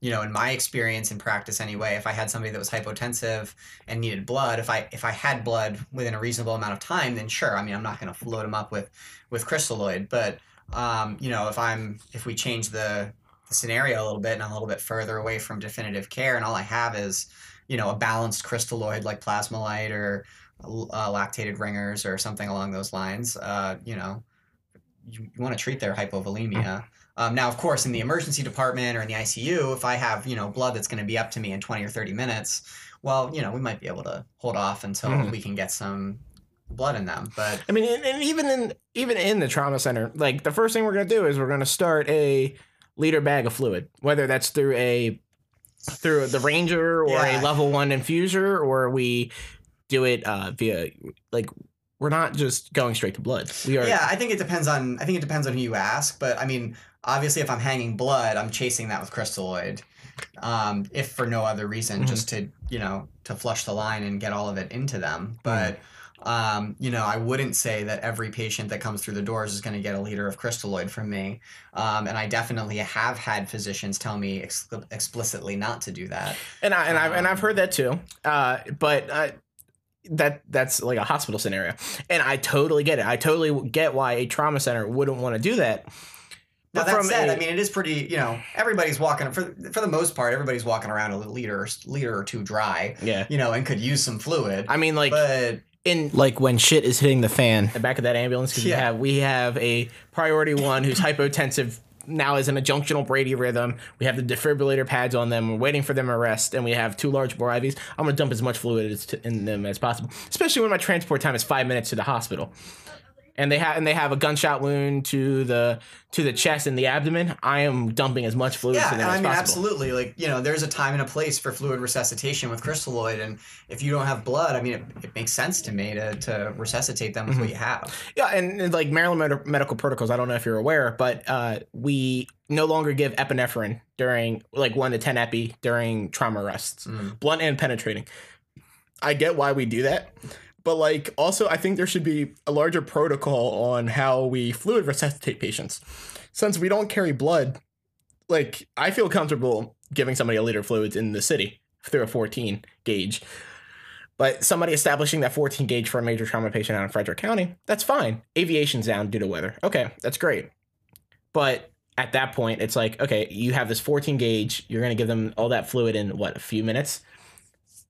S2: you know, in my experience in practice anyway, if I had somebody that was hypotensive and needed blood, if I if I had blood within a reasonable amount of time, then sure. I mean, I'm not going to load them up with with crystalloid, but um, you know, if I'm if we change the the scenario a little bit and I'm a little bit further away from definitive care, and all I have is you know a balanced crystalloid like PlasmaLyte or uh, lactated ringers or something along those lines, uh, you know, you, you want to treat their hypovolemia. Um, now, of course, in the emergency department or in the ICU, if I have you know blood that's going to be up to me in twenty or thirty minutes, well, you know, we might be able to hold off until
S1: Mhm.
S2: we can get some blood in them. But
S1: I mean, and, and even in even in the trauma center, like the first thing we're gonna do is we're gonna start a liter bag of fluid, whether that's through a through the Ranger or
S2: Yeah.
S1: a level one infuser, or we do it uh, via like we're not just going straight to blood. We are
S2: yeah, I think it depends on I think it depends on who you ask. But I mean, obviously, if I'm hanging blood, I'm chasing that with crystalloid. Um, if for no other reason,
S1: Mhm.
S2: just to you know to flush the line and get all of it into them. But um, you know, I wouldn't say that every patient that comes through the doors is going to get a liter of crystalloid from me. Um, and I definitely have had physicians tell me ex- explicitly not to do that.
S1: and I and I've and I've
S2: Um,
S1: heard that too. Uh, but uh, that that's like a hospital scenario, and I totally get it. I totally get why a trauma center wouldn't want to do that.
S2: Now
S1: But
S2: that
S1: from
S2: said,
S1: a-
S2: I mean it is pretty. You know, everybody's walking for for the most part. Everybody's walking around a liter liter or two dry.
S1: Yeah,
S2: You know, and could use some fluid.
S1: I mean, like
S2: but
S1: in like when shit is hitting the fan, the back of that ambulance, because
S2: Yeah.
S1: we have we have a priority one who's hypotensive now is in a junctional Brady rhythm. We have the defibrillator pads on them. We're waiting for them to rest, and we have two large bore IVs. I'm gonna dump as much fluid as to, in them as possible, especially when my transport time is five minutes to the hospital and they have and they have a gunshot wound to the to the chest and the abdomen, I am dumping as much fluid
S2: Yeah,
S1: to them
S2: and
S1: as
S2: I mean,
S1: possible.
S2: absolutely. Like, you know, there's a time and a place for fluid resuscitation with crystalloid. And if you don't have blood, I mean, it, it makes sense to me to, to resuscitate them with
S1: Mm-hmm.
S2: what you have.
S1: Yeah, and, and like Maryland Med- Medical Protocols, I don't know if you're aware, but uh, we no longer give epinephrine during like one to ten epi during trauma arrests,
S2: Mm.
S1: blunt and penetrating. I get why we do that, but like also I think there should be a larger protocol on how we fluid resuscitate patients, since we don't carry blood. Like I feel comfortable giving somebody a liter of fluids in the city through a 14 gauge. But somebody establishing that 14 gauge for a major trauma patient out in Frederick County, that's fine. Aviation's down due to weather. Okay, that's great. But at that point, it's like, okay, you have this 14 gauge, you're going to give them all that fluid in what, a few minutes?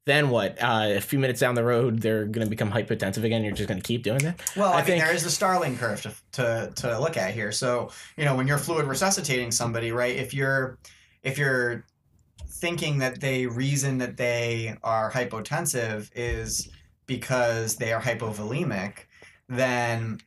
S1: Then what? Uh, a few minutes down the road, they're going to become hypotensive again. You're just going to keep doing that.
S2: Well, I,
S1: I
S2: mean,
S1: think-
S2: there is the Starling curve to, to, to look at here. So, you know, when you're fluid resuscitating somebody, right? If you're if you're thinking that they reason that they are hypotensive is because they are hypovolemic, then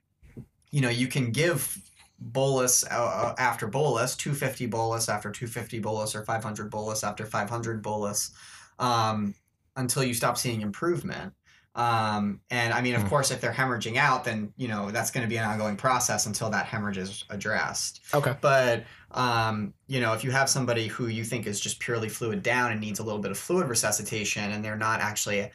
S2: you know you can give bolus uh, after bolus, 250 bolus after 250 bolus, or 500 bolus after 500 bolus, um, until you stop seeing improvement. Um, and I mean, of
S1: Hmm.
S2: course, if they're hemorrhaging out, then you know that's going to be an ongoing process until that hemorrhage is addressed.
S1: Okay.
S2: But um, you know, if you have somebody who you think is just purely fluid down and needs a little bit of fluid resuscitation, and they're not actually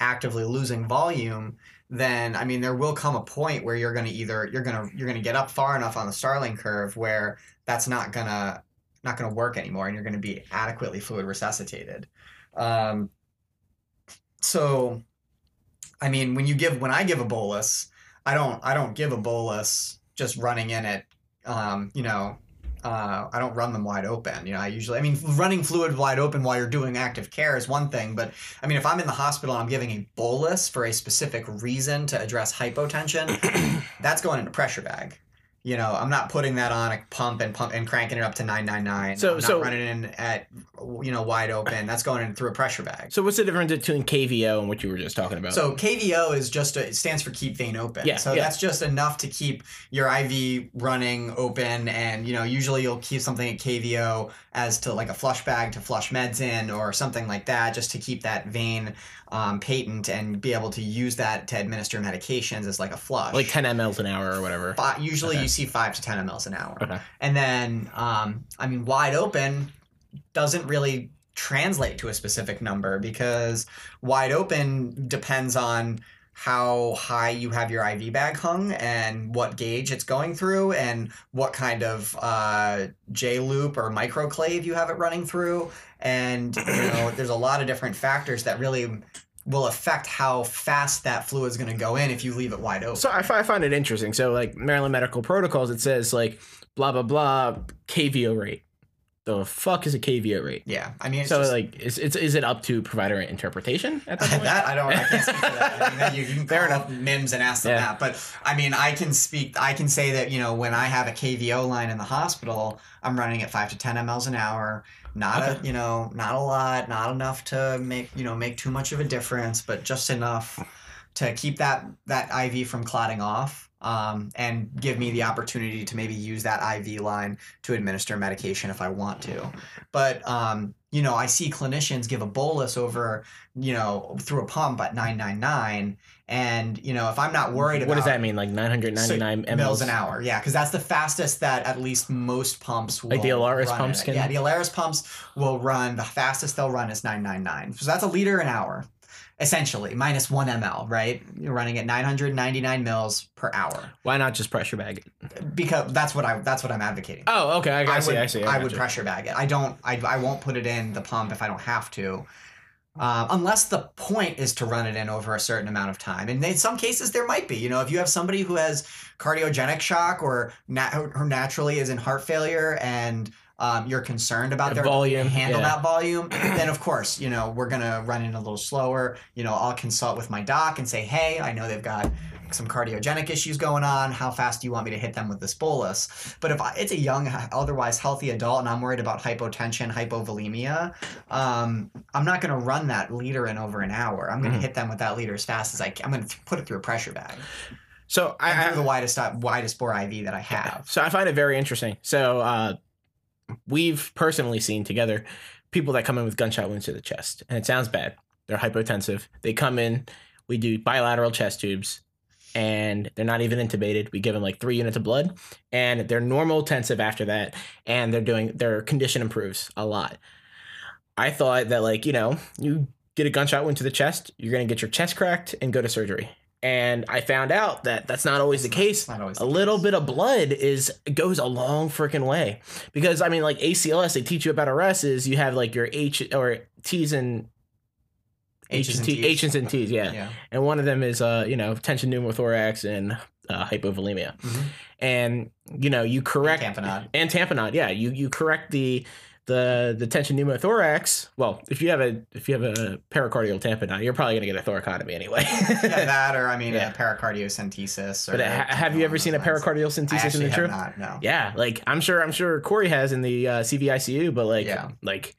S2: actively losing volume, then I mean, there will come a point where you're going to either you're going to you're going to get up far enough on the Starling curve where that's not gonna not going to work anymore, and you're going to be adequately fluid resuscitated. Um, so, I mean, when you give when I give a bolus, I don't I don't give a bolus just running in it. Um, you know, uh, I don't run them wide open. You know, I usually I mean running fluid wide open while you're doing active care is one thing, but I mean if I'm in the hospital and I'm giving a bolus for a specific reason to address hypotension, that's going in a pressure bag. You know, I'm not putting that on a pump and pump and cranking it up to 999.
S1: So-
S2: I'm not
S1: so-
S2: running in at you know wide open. That's going in through a pressure bag.
S1: So what's the difference between KVO and what you were just talking about?
S2: So KVO is just a, it stands for keep vein open.
S1: Yeah,
S2: so
S1: yeah.
S2: that's just enough to keep your IV running open, and you know usually you'll keep something at KVO as to like a flush bag to flush meds in or something like that, just to keep that vein um, patent and be able to use that to administer medications as like a flush.
S1: like 10 mLs an hour or whatever.
S2: Usually
S1: Okay.
S2: you see five to ten mLs an hour.
S1: Okay.
S2: And then, um, I mean, wide open doesn't really translate to a specific number because wide open depends on how high you have your IV bag hung and what gauge it's going through and what kind of uh, J loop or microclave you have it running through. And, you know, there's a lot of different factors that really will affect how fast that fluid is going to go in if you leave it wide open.
S1: So I, I find it interesting. So like Maryland Medical Protocols, it says like blah blah blah KVO rate. The fuck is a KVO rate?
S2: yeah. I mean, it's
S1: so
S2: just,
S1: like, is, is is it up to provider interpretation at that point?
S2: that I don't. I can't speak for that. I mean, that you, you can
S1: Fair
S2: up MIEMSS and ask them
S1: Yeah.
S2: that. But I mean, I can speak. I can say that you know when I have a KVO line in the hospital, I'm running at five to ten mLs an hour. Not a you know not a lot, not enough to make you know make too much of a difference, but just enough to keep that that IV from clotting off. Um, and give me the opportunity to maybe use that IV line to administer medication if I want to. But um, you know, I see clinicians give a bolus over, you know, through a pump at 999, and you know, if I'm not worried about
S1: What does that mean? Like 999 mLs
S2: mils an hour, yeah, because that's the fastest that at least most pumps will.
S1: Like the Alaris pumps can-
S2: Yeah, the Alaris pumps will run. The fastest they'll run is 999. So that's a liter an hour, essentially minus one ml. Right, you're running at 999 mils per hour
S1: Why not just pressure bag it?
S2: because that's what I that's what I'm advocating.
S1: Oh, okay. I, I,
S2: I
S1: see.
S2: would,
S1: I see.
S2: I,
S1: I,
S2: would
S1: gotcha.
S2: pressure bag it. I don't. I, I won't put it in the pump if I don't have to, um, unless the point is to run it in over a certain amount of time. And in some cases, there might be. You know, if you have somebody who has cardiogenic shock or nat- who naturally is in heart failure and um, you're concerned about
S1: The
S2: their ability to
S1: volume,
S2: handle
S1: yeah.
S2: that volume, then of course, you know, we're gonna run in a little slower. You know, I'll consult with my doc and say, hey, I know they've got some cardiogenic issues going on. How fast do you want me to hit them with this bolus? But if I, it's a young, otherwise healthy adult, and I'm worried about hypotension, hypovolemia, um, I'm not going to run that liter in over an hour. I'm going to
S1: Mhm.
S2: hit them with that liter as fast as I can. I'm going to put it through a pressure bag.
S1: So I, I
S2: through the widest widest bore IV that I have.
S1: So I find it very interesting. So uh, we've personally seen together people that come in with gunshot wounds to the chest, and it sounds bad. They're hypotensive. They come in. We do bilateral chest tubes, and they're not even intubated. We give them like three units of blood, and they're normal tensive after that, and they're doing their condition improves a lot. I thought that like you know you get a gunshot wound to the chest, you're gonna get your chest cracked and go to surgery. And I found out that that's not always the case
S2: not always
S1: a
S2: the
S1: little
S2: case.
S1: bit of blood is goes a long freaking way because I mean like ACLS they teach you about arrests is you have like your H or T's and
S2: H's and
S1: T-
S2: T's.
S1: H's and T's yeah.
S2: Yeah.
S1: and one of them is uh you know tension pneumothorax and uh, hypovolemia
S2: Mhm.
S1: and you know you correct and
S2: Tamponade.
S1: and tamponade yeah you you correct the the the tension pneumothorax well if you have a if you have a pericardial tamponade you're probably gonna get a thoracotomy anyway
S2: yeah, that or I mean
S1: Yeah.
S2: a pericardiocentesis. Or
S1: but ha- have you ever seen a pericardial
S2: I
S1: centesis in the true
S2: not. No.
S1: Yeah, like I'm sure I'm sure Corey has in the uh, CVICU, but like
S2: Yeah.
S1: like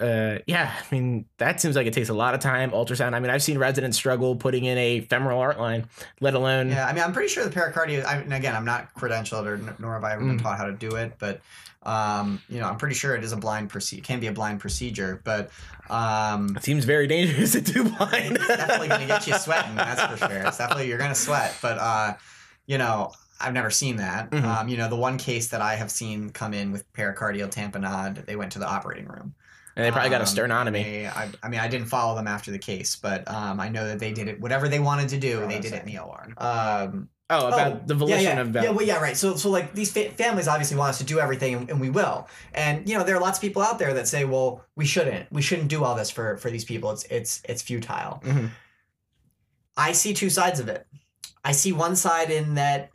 S1: uh yeah, I mean that seems like it takes a lot of time. Ultrasound. I mean, I've seen residents struggle putting in a femoral art line, let alone
S2: Yeah, I mean, I'm pretty sure the pericardial. I mean, again, I'm not credentialed, or n- nor have I ever been
S1: Mm.
S2: taught how to do it. But um, you know, I'm pretty sure it is a blind procedure. Can be a blind procedure, but um,
S1: it seems very dangerous to do blind.
S2: it's definitely going to get you sweating. That's for sure. It's definitely you're going to sweat. But uh, you know, I've never seen that.
S1: Mhm.
S2: Um, you know, the one case that I have seen come in with pericardial tamponade, they went to the operating room.
S1: and they probably got a
S2: Um,
S1: sternotomy.
S2: they- I, I mean, I didn't follow them after the case, but um, I know that they did it. Whatever they wanted to do,
S3: Oh,
S2: they did it in the OR.
S1: Oh, about the volition
S2: yeah, yeah.
S1: of about
S2: yeah, well, yeah, right. So, so like these fa- families obviously want us to do everything, and, and we will. And you know, there are lots of people out there that say, "Well, we shouldn't. We shouldn't do all this for for these people. It's it's it's futile."
S1: Mhm.
S2: I see two sides of it. I see one side in that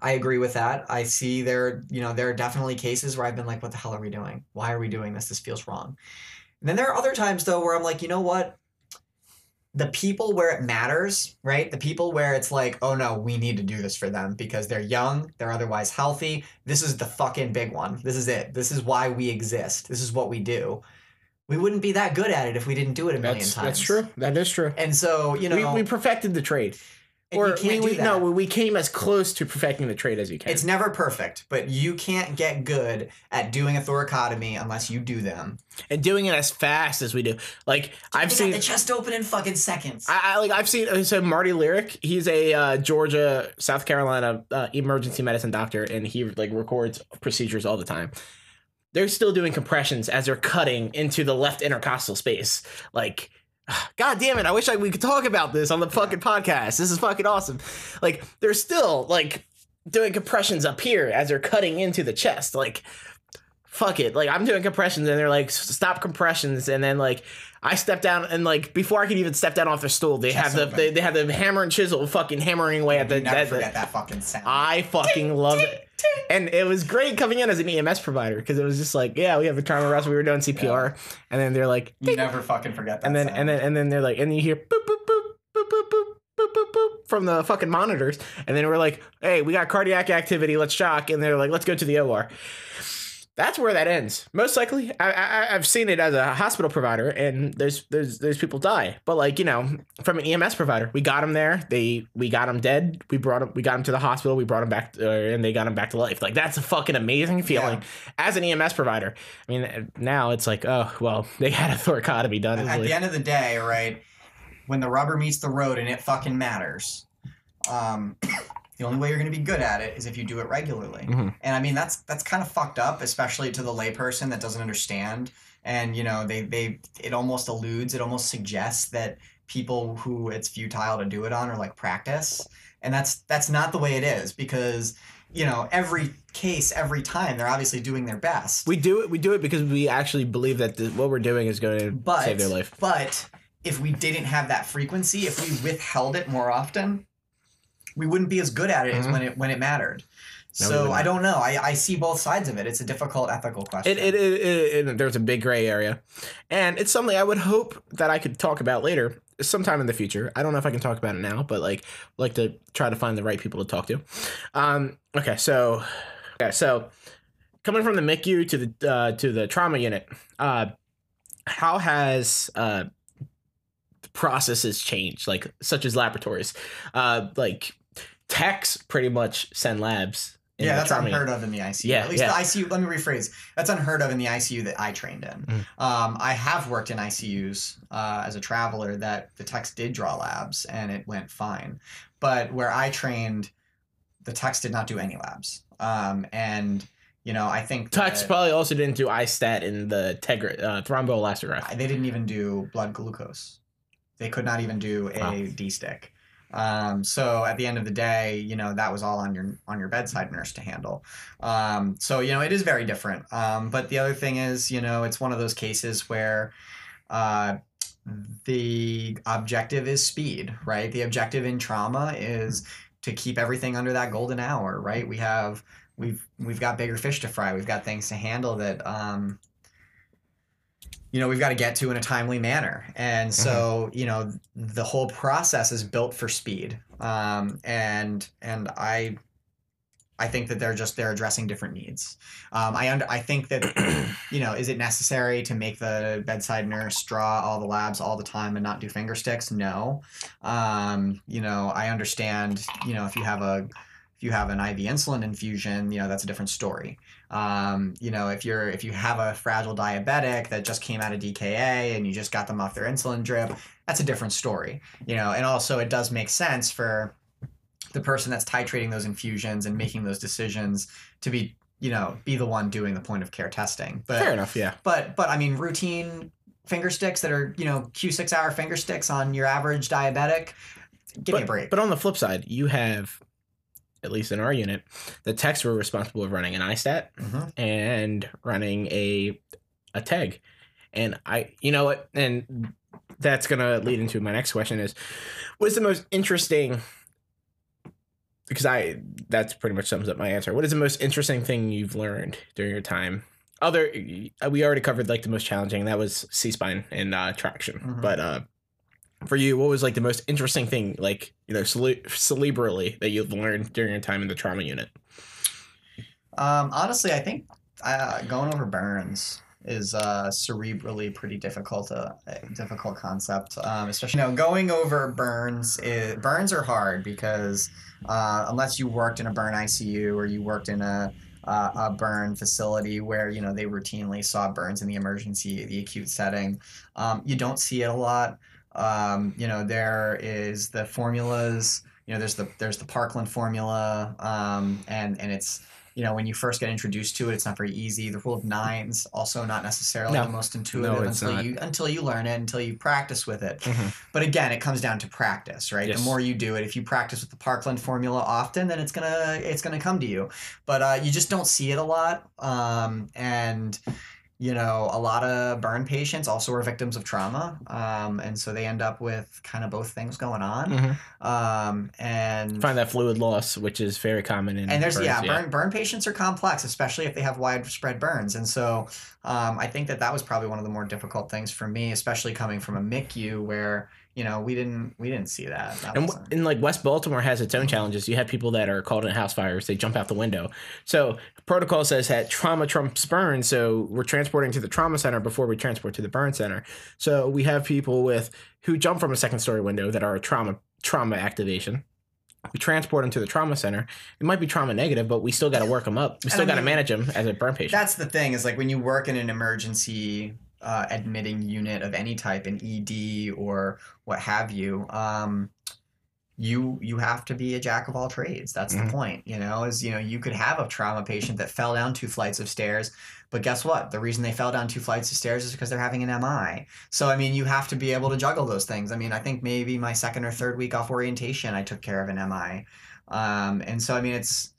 S2: I agree with that. I see there, you know, there are definitely cases where I've been like, "What the hell are we doing? Why are we doing this? This feels wrong." And then there are other times though where I'm like, you know what? The people where it matters, right? The people where it's like, oh no, we need to do this for them because they're young, they're otherwise healthy. This is the fucking big one. This is it. This is why we exist. This is what we do. We wouldn't be that good at it if we didn't do it a million
S1: that's
S2: times.
S1: that's true. That is true.
S2: And so, you know,
S1: we, we perfected the trade,
S2: and
S1: or we, no, we came as close to perfecting the trade as you can.
S2: It's never perfect, but you can't get good at doing a thoracotomy unless you do them.
S1: and doing it as fast as we do. Like I've seen,
S2: the chest open in fucking seconds.
S1: I, I like I've seen. So Marty Lyric, he's a uh, Georgia, South Carolina uh, emergency medicine doctor, and he like records procedures all the time. They're still doing compressions as they're cutting into the left intercostal space. Like, god damn it! I wish I, we could talk about this on the fucking podcast. This is fucking awesome. Like, they're still like doing compressions up here as they're cutting into the chest. Like, fuck it. Like, I'm doing compressions, and they're like, stop compressions, and then like. I step down and like before I could even step down off the stool, they
S2: Chest
S1: have the they, they have the hammer and chisel fucking hammering away at the.
S2: you never
S1: at the-
S2: forget that fucking sound.
S1: I fucking love it, and it was great coming in as an EMS provider because it was just like, yeah, we have a trauma arrest. We were doing CPR, and then they're like,
S2: you never fucking forget that
S1: and then
S2: sound.
S1: and then and then they're like, and you hear boop boop boop boop boop boop boop boop boop from the fucking monitors, and then we're like, hey, we got cardiac activity, let's shock, and they're like, let's go to the OR. That's where that ends. Most likely, I, I I've seen it as a hospital provider, and there's there's there's people die. But like you know, from an EMS provider, we got them there. They we got them dead. We brought them. We got them to the hospital. We brought them back, uh, and they got them back to life. Like that's a fucking amazing feeling as an EMS provider. I mean, now it's like, oh well, they had a thoracotomy done.
S2: At
S1: like-
S2: the end of the day, right, when the rubber meets the road and it fucking matters, um, the only way you're going to be good at it is if you do it regularly.
S1: Mhm.
S2: And I mean, that's that's kind of fucked up, especially to the layperson that doesn't understand. And you know, they they it almost alludes, it almost suggests that people who it's futile to do it on are like practice, and that's that's not the way it is because you know every case every time they're obviously doing their best
S1: We do it. We do it because we actually believe that the, what we're doing is going to
S2: but
S1: save their life.
S2: but if we didn't have that frequency, if we withheld it more often, we wouldn't be as good at it as
S1: Mhm.
S2: when it when it mattered.
S1: No,
S2: so I don't know. I, I see both sides of it. It's a difficult ethical question.
S1: It, it, it, it, it- there's a big gray area, and it's something I would hope that I could talk about later, sometime in the future. I don't know if I can talk about it now, but like, like to try to find the right people to talk to. Um, okay, so, okay, so coming from the MICU to the uh, to the trauma unit, uh, how has uh, processes changed? Like, such as laboratories, uh, like techs pretty much send labs. in
S2: yeah, that's unheard of in the ICU.
S1: Yeah,
S2: At least
S1: yeah.
S2: the ICU. Let me rephrase. That's unheard of in the ICU that I trained in.
S1: Mm.
S2: Um, I have worked in ICUs uh, as a traveler that the techs did draw labs and it went fine, but where I trained, the techs did not do any labs. Um, and you know, I think
S1: Tux
S2: that-
S1: probably also didn't do ISTAT in the Tegra, uh, thromboelastograph.
S2: they didn't even do blood glucose. They could not even do a
S1: Wow.
S2: D stick. Um, so at the end of the day, you know that was all on your on your bedside nurse to handle. Um, so you know it is very different. Um, but the other thing is, you know, it's one of those cases where uh, the objective is speed, right? The objective in trauma is to keep everything under that golden hour, right? We have we've we've got bigger fish to fry. We've got things to handle that um, you know we've got to get to in a timely manner. And so you know the whole process is built for speed. Um, and and i i think that they're just they're addressing different needs. Um, i under, i think that you know is it necessary to make the bedside nurse draw all the labs all the time and not do finger sticks? No. Um, you know i understand you know if you have a if you have an IV insulin infusion, you know that's a different story. Um, you know, if you're if you have a fragile diabetic that just came out of DKA and you just got them off their insulin drip, that's a different story. You know, and also it does make sense for the person that's titrating those infusions and making those decisions to be, you know, be the one doing the point of care testing. But
S1: Fair enough, yeah.
S2: but but I mean routine finger sticks that are, you know, Q6 hour finger sticks on your average diabetic, give
S1: but,
S2: me a break.
S1: But on the flip side, you have, at least in our unit, the techs were responsible of running an ISTAT
S2: Mhm.
S1: and running a a TEG. And I, you know what, and that's gonna lead into my next question is, what's the most interesting? Because I, that's pretty much sums up my answer. What is the most interesting thing you've learned during your time? Other, we already covered like the most challenging. That was C spine and uh, traction.
S2: Mhm.
S1: But uh, for you, what was like the most interesting thing, like you know, cele- cerebrally that you've learned during your time in the trauma unit?
S2: Um, honestly, I think uh, going over burns is uh, cerebrally pretty difficult. Uh, a difficult concept, um, especially you know going over burns. Burns are hard because uh, unless you worked in a burn ICU or you worked in a uh, a burn facility where you know they routinely saw burns in the emergency, the acute setting, um, you don't see it a lot. Um, you know there is the formulas. You know there's the there's the Parkland formula, um, and and it's you know, when you first get introduced to it, it's not very easy. The rule of nines also not necessarily
S1: No.
S2: the most intuitive
S1: No,
S2: until
S1: not.
S2: you until you learn it, until you practice with it.
S1: Mhm.
S2: But again, it comes down to practice, right?
S1: Yes.
S2: The more you do it, if you practice with the Parkland formula often, then it's gonna it's gonna come to you. But uh, you just don't see it a lot, um, and you know, a lot of burn patients also are victims of trauma, um, and so they end up with kind of both things going on.
S1: Mhm.
S2: Um, and
S1: Find that fluid loss, which is very common in
S2: and there's
S1: burns,
S2: yeah, burn burn patients are complex, especially if they have widespread burns. And so um, I think that that was probably one of the more difficult things for me, especially coming from a MICU where you know we didn't we didn't see that. that
S1: And, and like West Baltimore has its own challenges. You have people that are called in house fires; they jump out the window. So protocol says that trauma trumps burn. So we're transporting to the trauma center before we transport to the burn center. So we have people with who jump from a second story window that are a trauma trauma activation. We transport them to the trauma center. It might be trauma negative, but we still got to work them up. We still
S2: I
S1: got to manage them as a burn patient.
S2: That's the thing is like when you work in an emergency uh, admitting unit of any type, an ED or what have you, um, you you have to be a jack of all trades. That's
S1: Mhm.
S2: the point. You know, is you know you could have a trauma patient that fell down two flights of stairs, but guess what? The reason they fell down two flights of stairs is because they're having an MI. So I mean, you have to be able to juggle those things. I mean, I think maybe my second or third week off orientation, I took care of an MI, um, and so I mean it's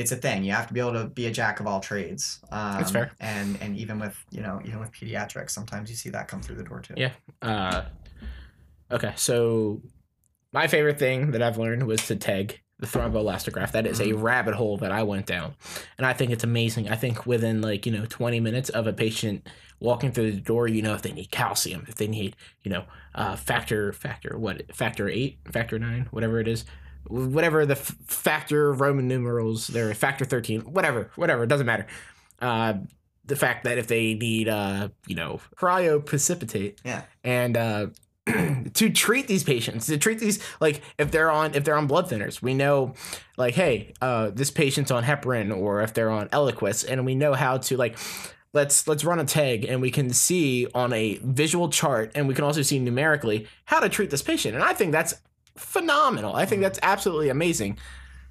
S2: it's a thing. You have to be able to be a jack of all trades. Um,
S1: That's fair.
S2: And and even with you know even with pediatrics, sometimes you see that come through the door too.
S1: Yeah. Uh, okay, so my favorite thing that I've learned was to TEG the thromboelastograph. That is a rabbit hole that I went down, and I think it's amazing. I think within like you know 20 minutes of a patient walking through the door, you know if they need calcium, if they need you know uh, factor factor what factor eight, factor nine, whatever it is. Whatever the f- factor Roman numerals, they're factor thirteen, whatever, whatever, it doesn't matter. Uh, the fact that if they need, uh, you know, cryoprecipitate,
S2: Yeah.
S1: and uh, to treat these patients, to treat these like if they're on if they're on blood thinners, we know, like, hey, uh, this patient's on heparin, or if they're on Eliquis, and we know how to like. Let's let's run a TEG and we can see on a visual chart and we can also see numerically how to treat this patient. And I think that's phenomenal. I think that's absolutely amazing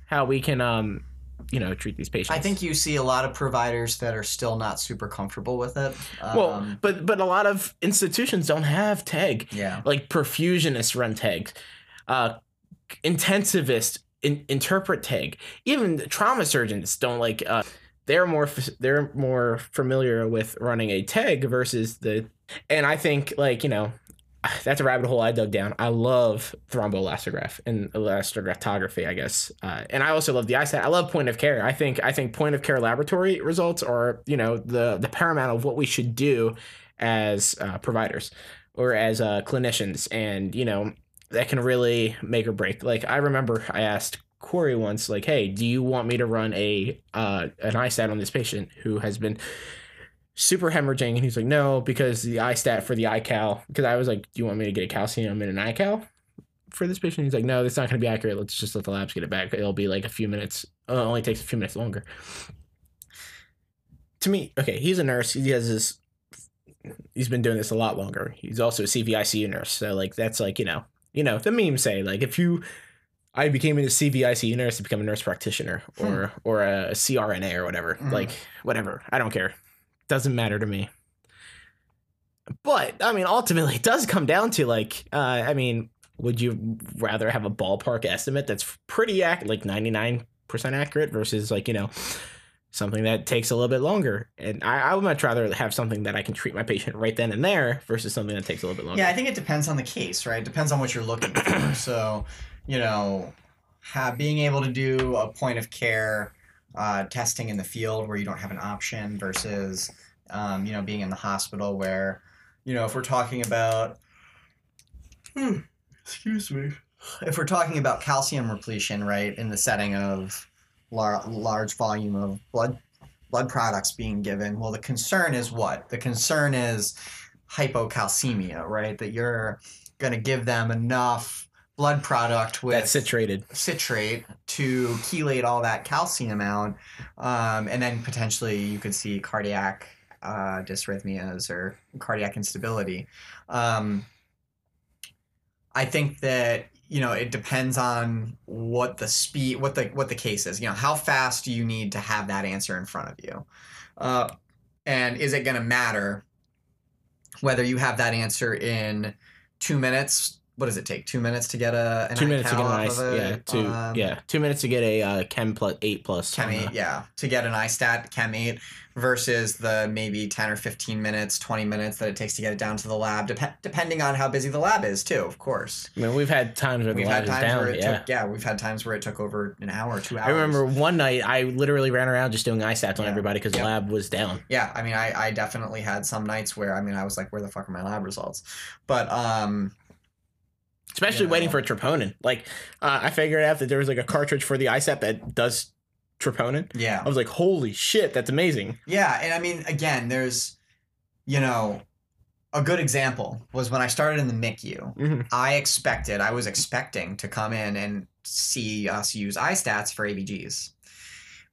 S1: how we can um you know treat these patients.
S2: I think you see a lot of providers that are still not super comfortable with it.
S1: Well,
S2: Um,
S1: but but a lot of institutions don't have TEG.
S2: yeah.
S1: Like perfusionists run TEG, uh, intensivists in, interpret TEG. Even trauma surgeons don't like. Uh, they're more they're more familiar with running a TEG versus the. And I think like you know. That's a rabbit hole I dug down. I love thromboelastograph and elastographography, I guess, uh, and I also love the ISTAT. I love point of care. I think I think point of care laboratory results are you know the the paramount of what we should do as uh, providers or as uh, clinicians, and you know that can really make or break. Like I remember I asked Corey once, like, "Hey, do you want me to run a uh, an ISTAT on this patient who has been super hemorrhaging?" And he's like, "No, because the ISTAT for the iCal." Because I was like, "Do you want me to get a calcium and an iCal?" For this patient, he's like, no, that's not going to be accurate. Let's just let the labs get it back. It'll be like a few minutes. Uh, it only takes a few minutes longer. To me, okay, he's a nurse. He has this he's been doing this a lot longer. He's also a CVICU nurse, so like that's like you know, you know, the memes say like if you, I became a CVICU nurse to become a nurse practitioner or or a CRNA or whatever,
S2: Mhm.
S1: like whatever. I don't care, doesn't matter to me. But I mean, ultimately, it does come down to like, uh, I mean, would you rather have a ballpark estimate that's pretty accurate, like ninety nine percent accurate, versus like you know something that takes a little bit longer. And I, I would much rather have something that I can treat my patient right then and there versus something that takes a little bit longer.
S2: Yeah, I think it depends on the case, right? Depends on what you're looking for. so, you know, have, being able to do a point of care uh, testing in the field where you don't have an option versus, um, you know, being in the hospital where, you know, if we're talking about, hmm, excuse me, if we're talking about calcium repletion, right, in the setting of lar- large volume of blood blood products being given, well, the concern is what? The concern is hypocalcemia, right? That you're going to give them enough blood product with
S1: That's citrated.
S2: citrate to chelate all that calcium out, um, and then potentially you could see cardiac uh, dysrhythmias or cardiac instability. Um, I think that you know it depends on what the speed, what the what the case is. You know, how fast do you need to have that answer in front of you, uh, and is it going to matter whether you have that answer in two minutes? What does it take? Two minutes to get a an
S1: Two minutes to get an ice. Yeah, two.
S2: um,
S1: yeah, two minutes to get a uh, chem plus eight plus.
S2: Chem eight,
S1: the-
S2: yeah, to get an iStat Chem eight versus the maybe ten or fifteen minutes, twenty minutes that it takes to get it down to the lab, dep- depending on how busy the lab is too. Of course,
S1: I mean, we've had times where
S2: we've
S1: the
S2: had
S1: lab is
S2: times
S1: down.
S2: where it
S1: yeah.
S2: took, yeah, we've had times where it took over an hour, two hours.
S1: I remember one night I literally ran around just doing ISTATs on
S2: Yeah.
S1: everybody because
S2: Yeah.
S1: the lab was down.
S2: Yeah, I mean, I, I definitely had some nights where I mean, I was like, where the fuck are my lab results? But um,
S1: Especially
S2: Yeah.
S1: waiting for a troponin. Like, uh, I figured out that there was like a cartridge for the ISTAT that does troponin.
S2: yeah,
S1: I was like, holy shit, that's amazing.
S2: Yeah, and I mean, again, there's, you know, a good example was when I started in the MICU.
S1: Mhm.
S2: I expected, I was expecting to come in and see us use iStats for ABGs.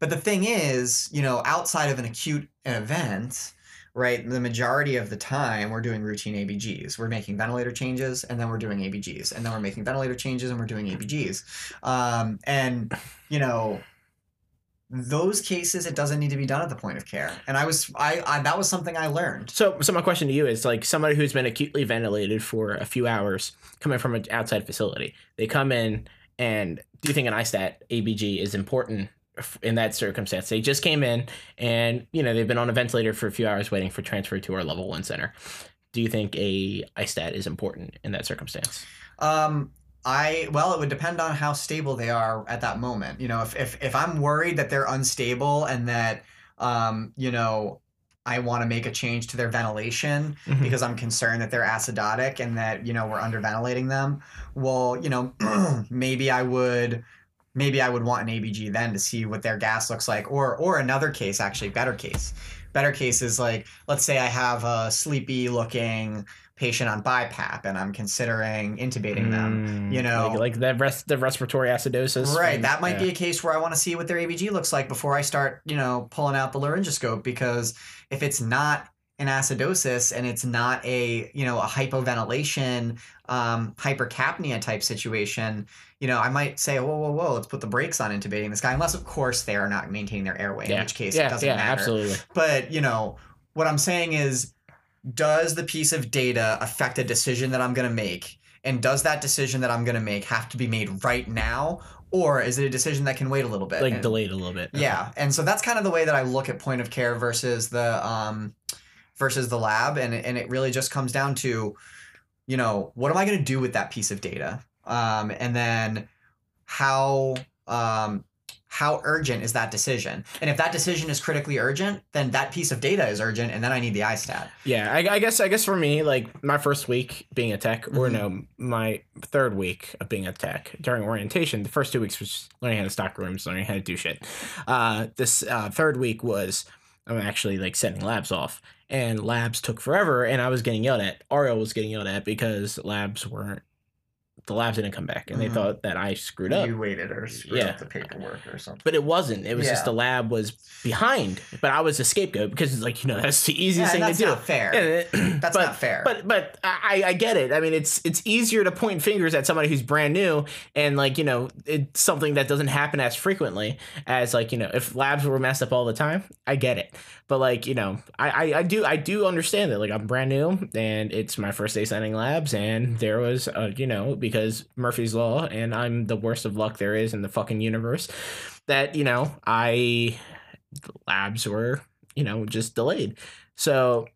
S2: But the thing is, you know, outside of an acute event, right, the majority of the time we're doing routine ABGs. We're making ventilator changes and then we're doing ABGs. And then we're making ventilator changes and we're doing ABGs. Um, and, you know, those cases it doesn't need to be done at the point of care and i was I, I that was something i learned
S1: So, so my question to you is like somebody who's been acutely ventilated for a few hours coming from an outside facility. They come in, and do you think an ISTAT ABG is important in that circumstance? They just came in, and you know they've been on a ventilator for a few hours waiting for transfer to our level one center. Do you think a ISTAT is important in that circumstance?
S2: um I well, it would depend on how stable they are at that moment. You know, if if if I'm worried that they're unstable and that um, you know, I want to make a change to their ventilation
S1: Mhm.
S2: because I'm concerned that they're acidotic and that, you know, we're underventilating them. Well, you know, maybe I would maybe I would want an ABG then to see what their gas looks like or or another case actually, better case. Better case is like let's say I have a sleepy looking patient on BiPAP and I'm considering intubating them.
S1: Mm,
S2: you know.
S1: like, like the rest the respiratory acidosis.
S2: Right.
S1: from-
S2: That might
S1: yeah.
S2: be a case where I want to see what their ABG looks like before I start, you know, pulling out the laryngoscope because if it's not an acidosis and it's not a, you know, a hypoventilation, um, hypercapnia type situation, you know, I might say, whoa, whoa, whoa, let's put the brakes on intubating this guy, unless of course they are not maintaining their airway, in which case
S1: yeah,
S2: it doesn't
S1: yeah,
S2: matter.
S1: absolutely.
S2: But, you know, what I'm saying is, does the piece of data affect a decision that I'm going to make? And does that decision that I'm going to make have to be made right now? Or is it a decision that can wait a little bit?
S1: Like
S2: And-
S1: delayed a little bit.
S2: yeah. And so that's kind of the way that I look at point of care versus the um versus the lab. And it, and it really just comes down to, you know, what am I going to do with that piece of data? Um, and then how um how urgent is that decision? And if that decision is critically urgent, then that piece of data is urgent, and then I need the ISTAT.
S1: Yeah, I, I guess I guess for me, like my first week being a tech, or
S2: Mhm.
S1: no, my third week of being a tech during orientation. The first two weeks was learning how to stock rooms, learning how to do shit. Uh, this uh, third week was I'm actually like setting labs off, and labs took forever, and I was getting yelled at. Ariel was getting yelled at because labs weren't. The labs didn't come back, and they
S2: Mhm.
S1: thought that I screwed up.
S2: You waited or
S1: screwed up
S2: the paperwork or something.
S1: But it wasn't. It was just the lab was behind. But I was the scapegoat because it's like you know that's the easiest
S2: and
S1: thing
S2: that's
S1: to do.
S2: not fair. That's
S1: but,
S2: not fair.
S1: But but I I get it. I mean, it's it's easier to point fingers at somebody who's brand new and like you know it's something that doesn't happen as frequently as like you know if labs were messed up all the time. I get it. But like you know I I, I do I do understand that like I'm brand new and it's my first day sending labs and there was uh, you know because Murphy's law and I'm the worst of luck there is in the fucking universe that you know I labs were you know just delayed. So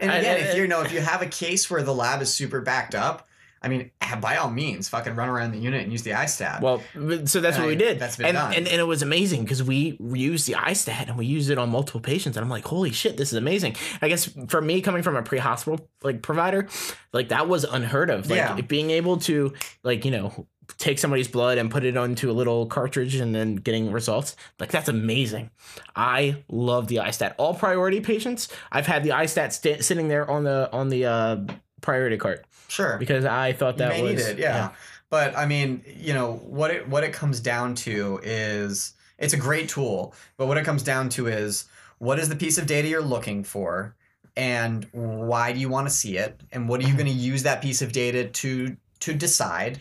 S2: And
S1: I-
S2: again,
S1: I-
S2: if you know if you have a case where the lab is super backed up, I mean, by all means, fucking run around the unit and use the iStat.
S1: Well, so that's what
S2: And
S1: we did.
S2: that's been
S1: and,
S2: done.
S1: and and it was amazing because we used the iStat and we used it on multiple patients, and I'm like, holy shit, this is amazing. I guess for me, coming from a pre-hospital like provider, like that was unheard of. Like
S2: Yeah.
S1: being able to like you know take somebody's blood and put it onto a little cartridge and then getting results like that's amazing i love the istat all priority patients i've had the istat st- sitting there on the on the uh priority cart
S2: sure,
S1: because i thought that was
S2: it, yeah. But I mean, you know what it what it comes down to is it's a great tool, but what it comes down to is what is the piece of data you're looking for, and why do you want to see it, and what are you
S1: Mhm.
S2: going to use that piece of data to to decide.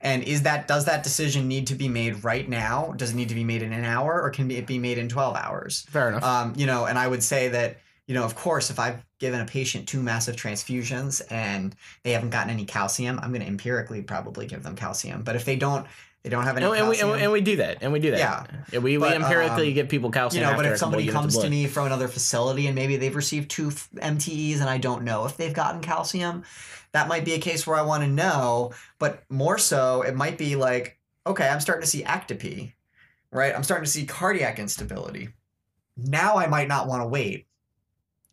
S2: And is that does that decision need to be made right now? Does it need to be made in an hour, or can it be made in twelve hours?
S1: fair enough
S2: Um, you know, and I would say that, you know, of course, if I've given a patient two massive transfusions and they haven't gotten any calcium, I'm going to empirically probably give them calcium. But if they don't, they don't have any
S1: and, and we,
S2: calcium.
S1: and, we, and we do that and we do that
S2: Yeah.
S1: We,
S2: But,
S1: we empirically
S2: um,
S1: give people calcium
S2: you know, but if somebody comes to me from another facility and maybe they've received two MTPs and I don't know if they've gotten calcium, that might be a case where I want to know. But more so, it might be like, okay, I'm starting to see ectopy, right? I'm starting to see cardiac instability. Now I might not want to wait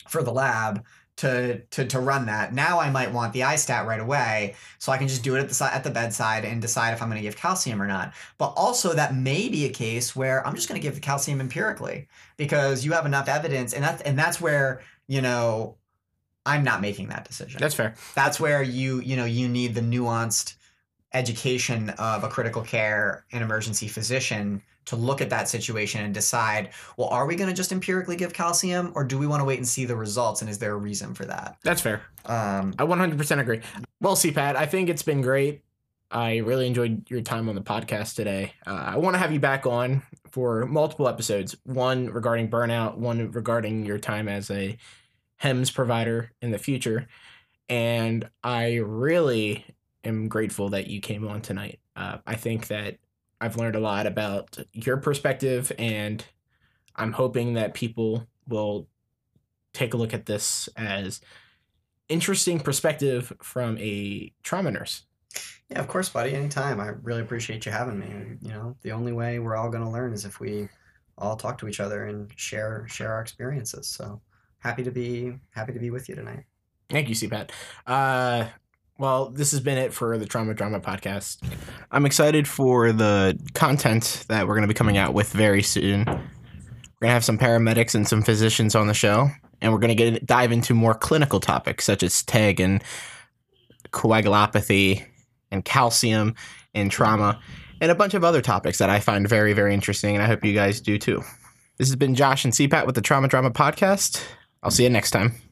S2: for the lab to, to to run that. Now I might want the iStat right away, so I can just do it at the at the bedside and decide if I'm going to give calcium or not. But also that may be a case where I'm just going to give the calcium empirically because you have enough evidence, and that's and that's where you know I'm not making that decision.
S1: that's fair
S2: that's where you you know you need the nuanced education of a critical care and emergency physician to look at that situation and decide well are we going to just empirically give calcium or do we want to wait and see the results and is there a reason for that?
S1: That's fair.
S2: Um
S1: i 100% agree. Well C. Pat i think it's been great. I really enjoyed your time on the podcast today. Uh, i want to have you back on for multiple episodes one regarding burnout one regarding your time as a HEMS provider in the future and i really am grateful that you came on tonight. Uh, i think that I've learned a lot about your perspective, and I'm hoping that people will take a look at this as interesting perspective from a trauma nurse.
S2: Yeah, of course, buddy. Anytime. I really appreciate you having me. You know, the only way we're all going to learn is if we all talk to each other and share share our experiences. So happy to be happy to be with you tonight.
S4: Thank you, C. Pat. Uh, well, this has been it for the Trauma Drama podcast.
S1: I'm excited for the content that we're going to be coming out with very soon. We're going to have some paramedics and some physicians on the show, and we're going to get dive into more clinical topics such as TEG and coagulopathy and calcium and trauma and a bunch of other topics that I find very, very interesting, and I hope you guys do too. This has been Josh and C. Pat with the Trauma Drama Podcast. I'll see you next time.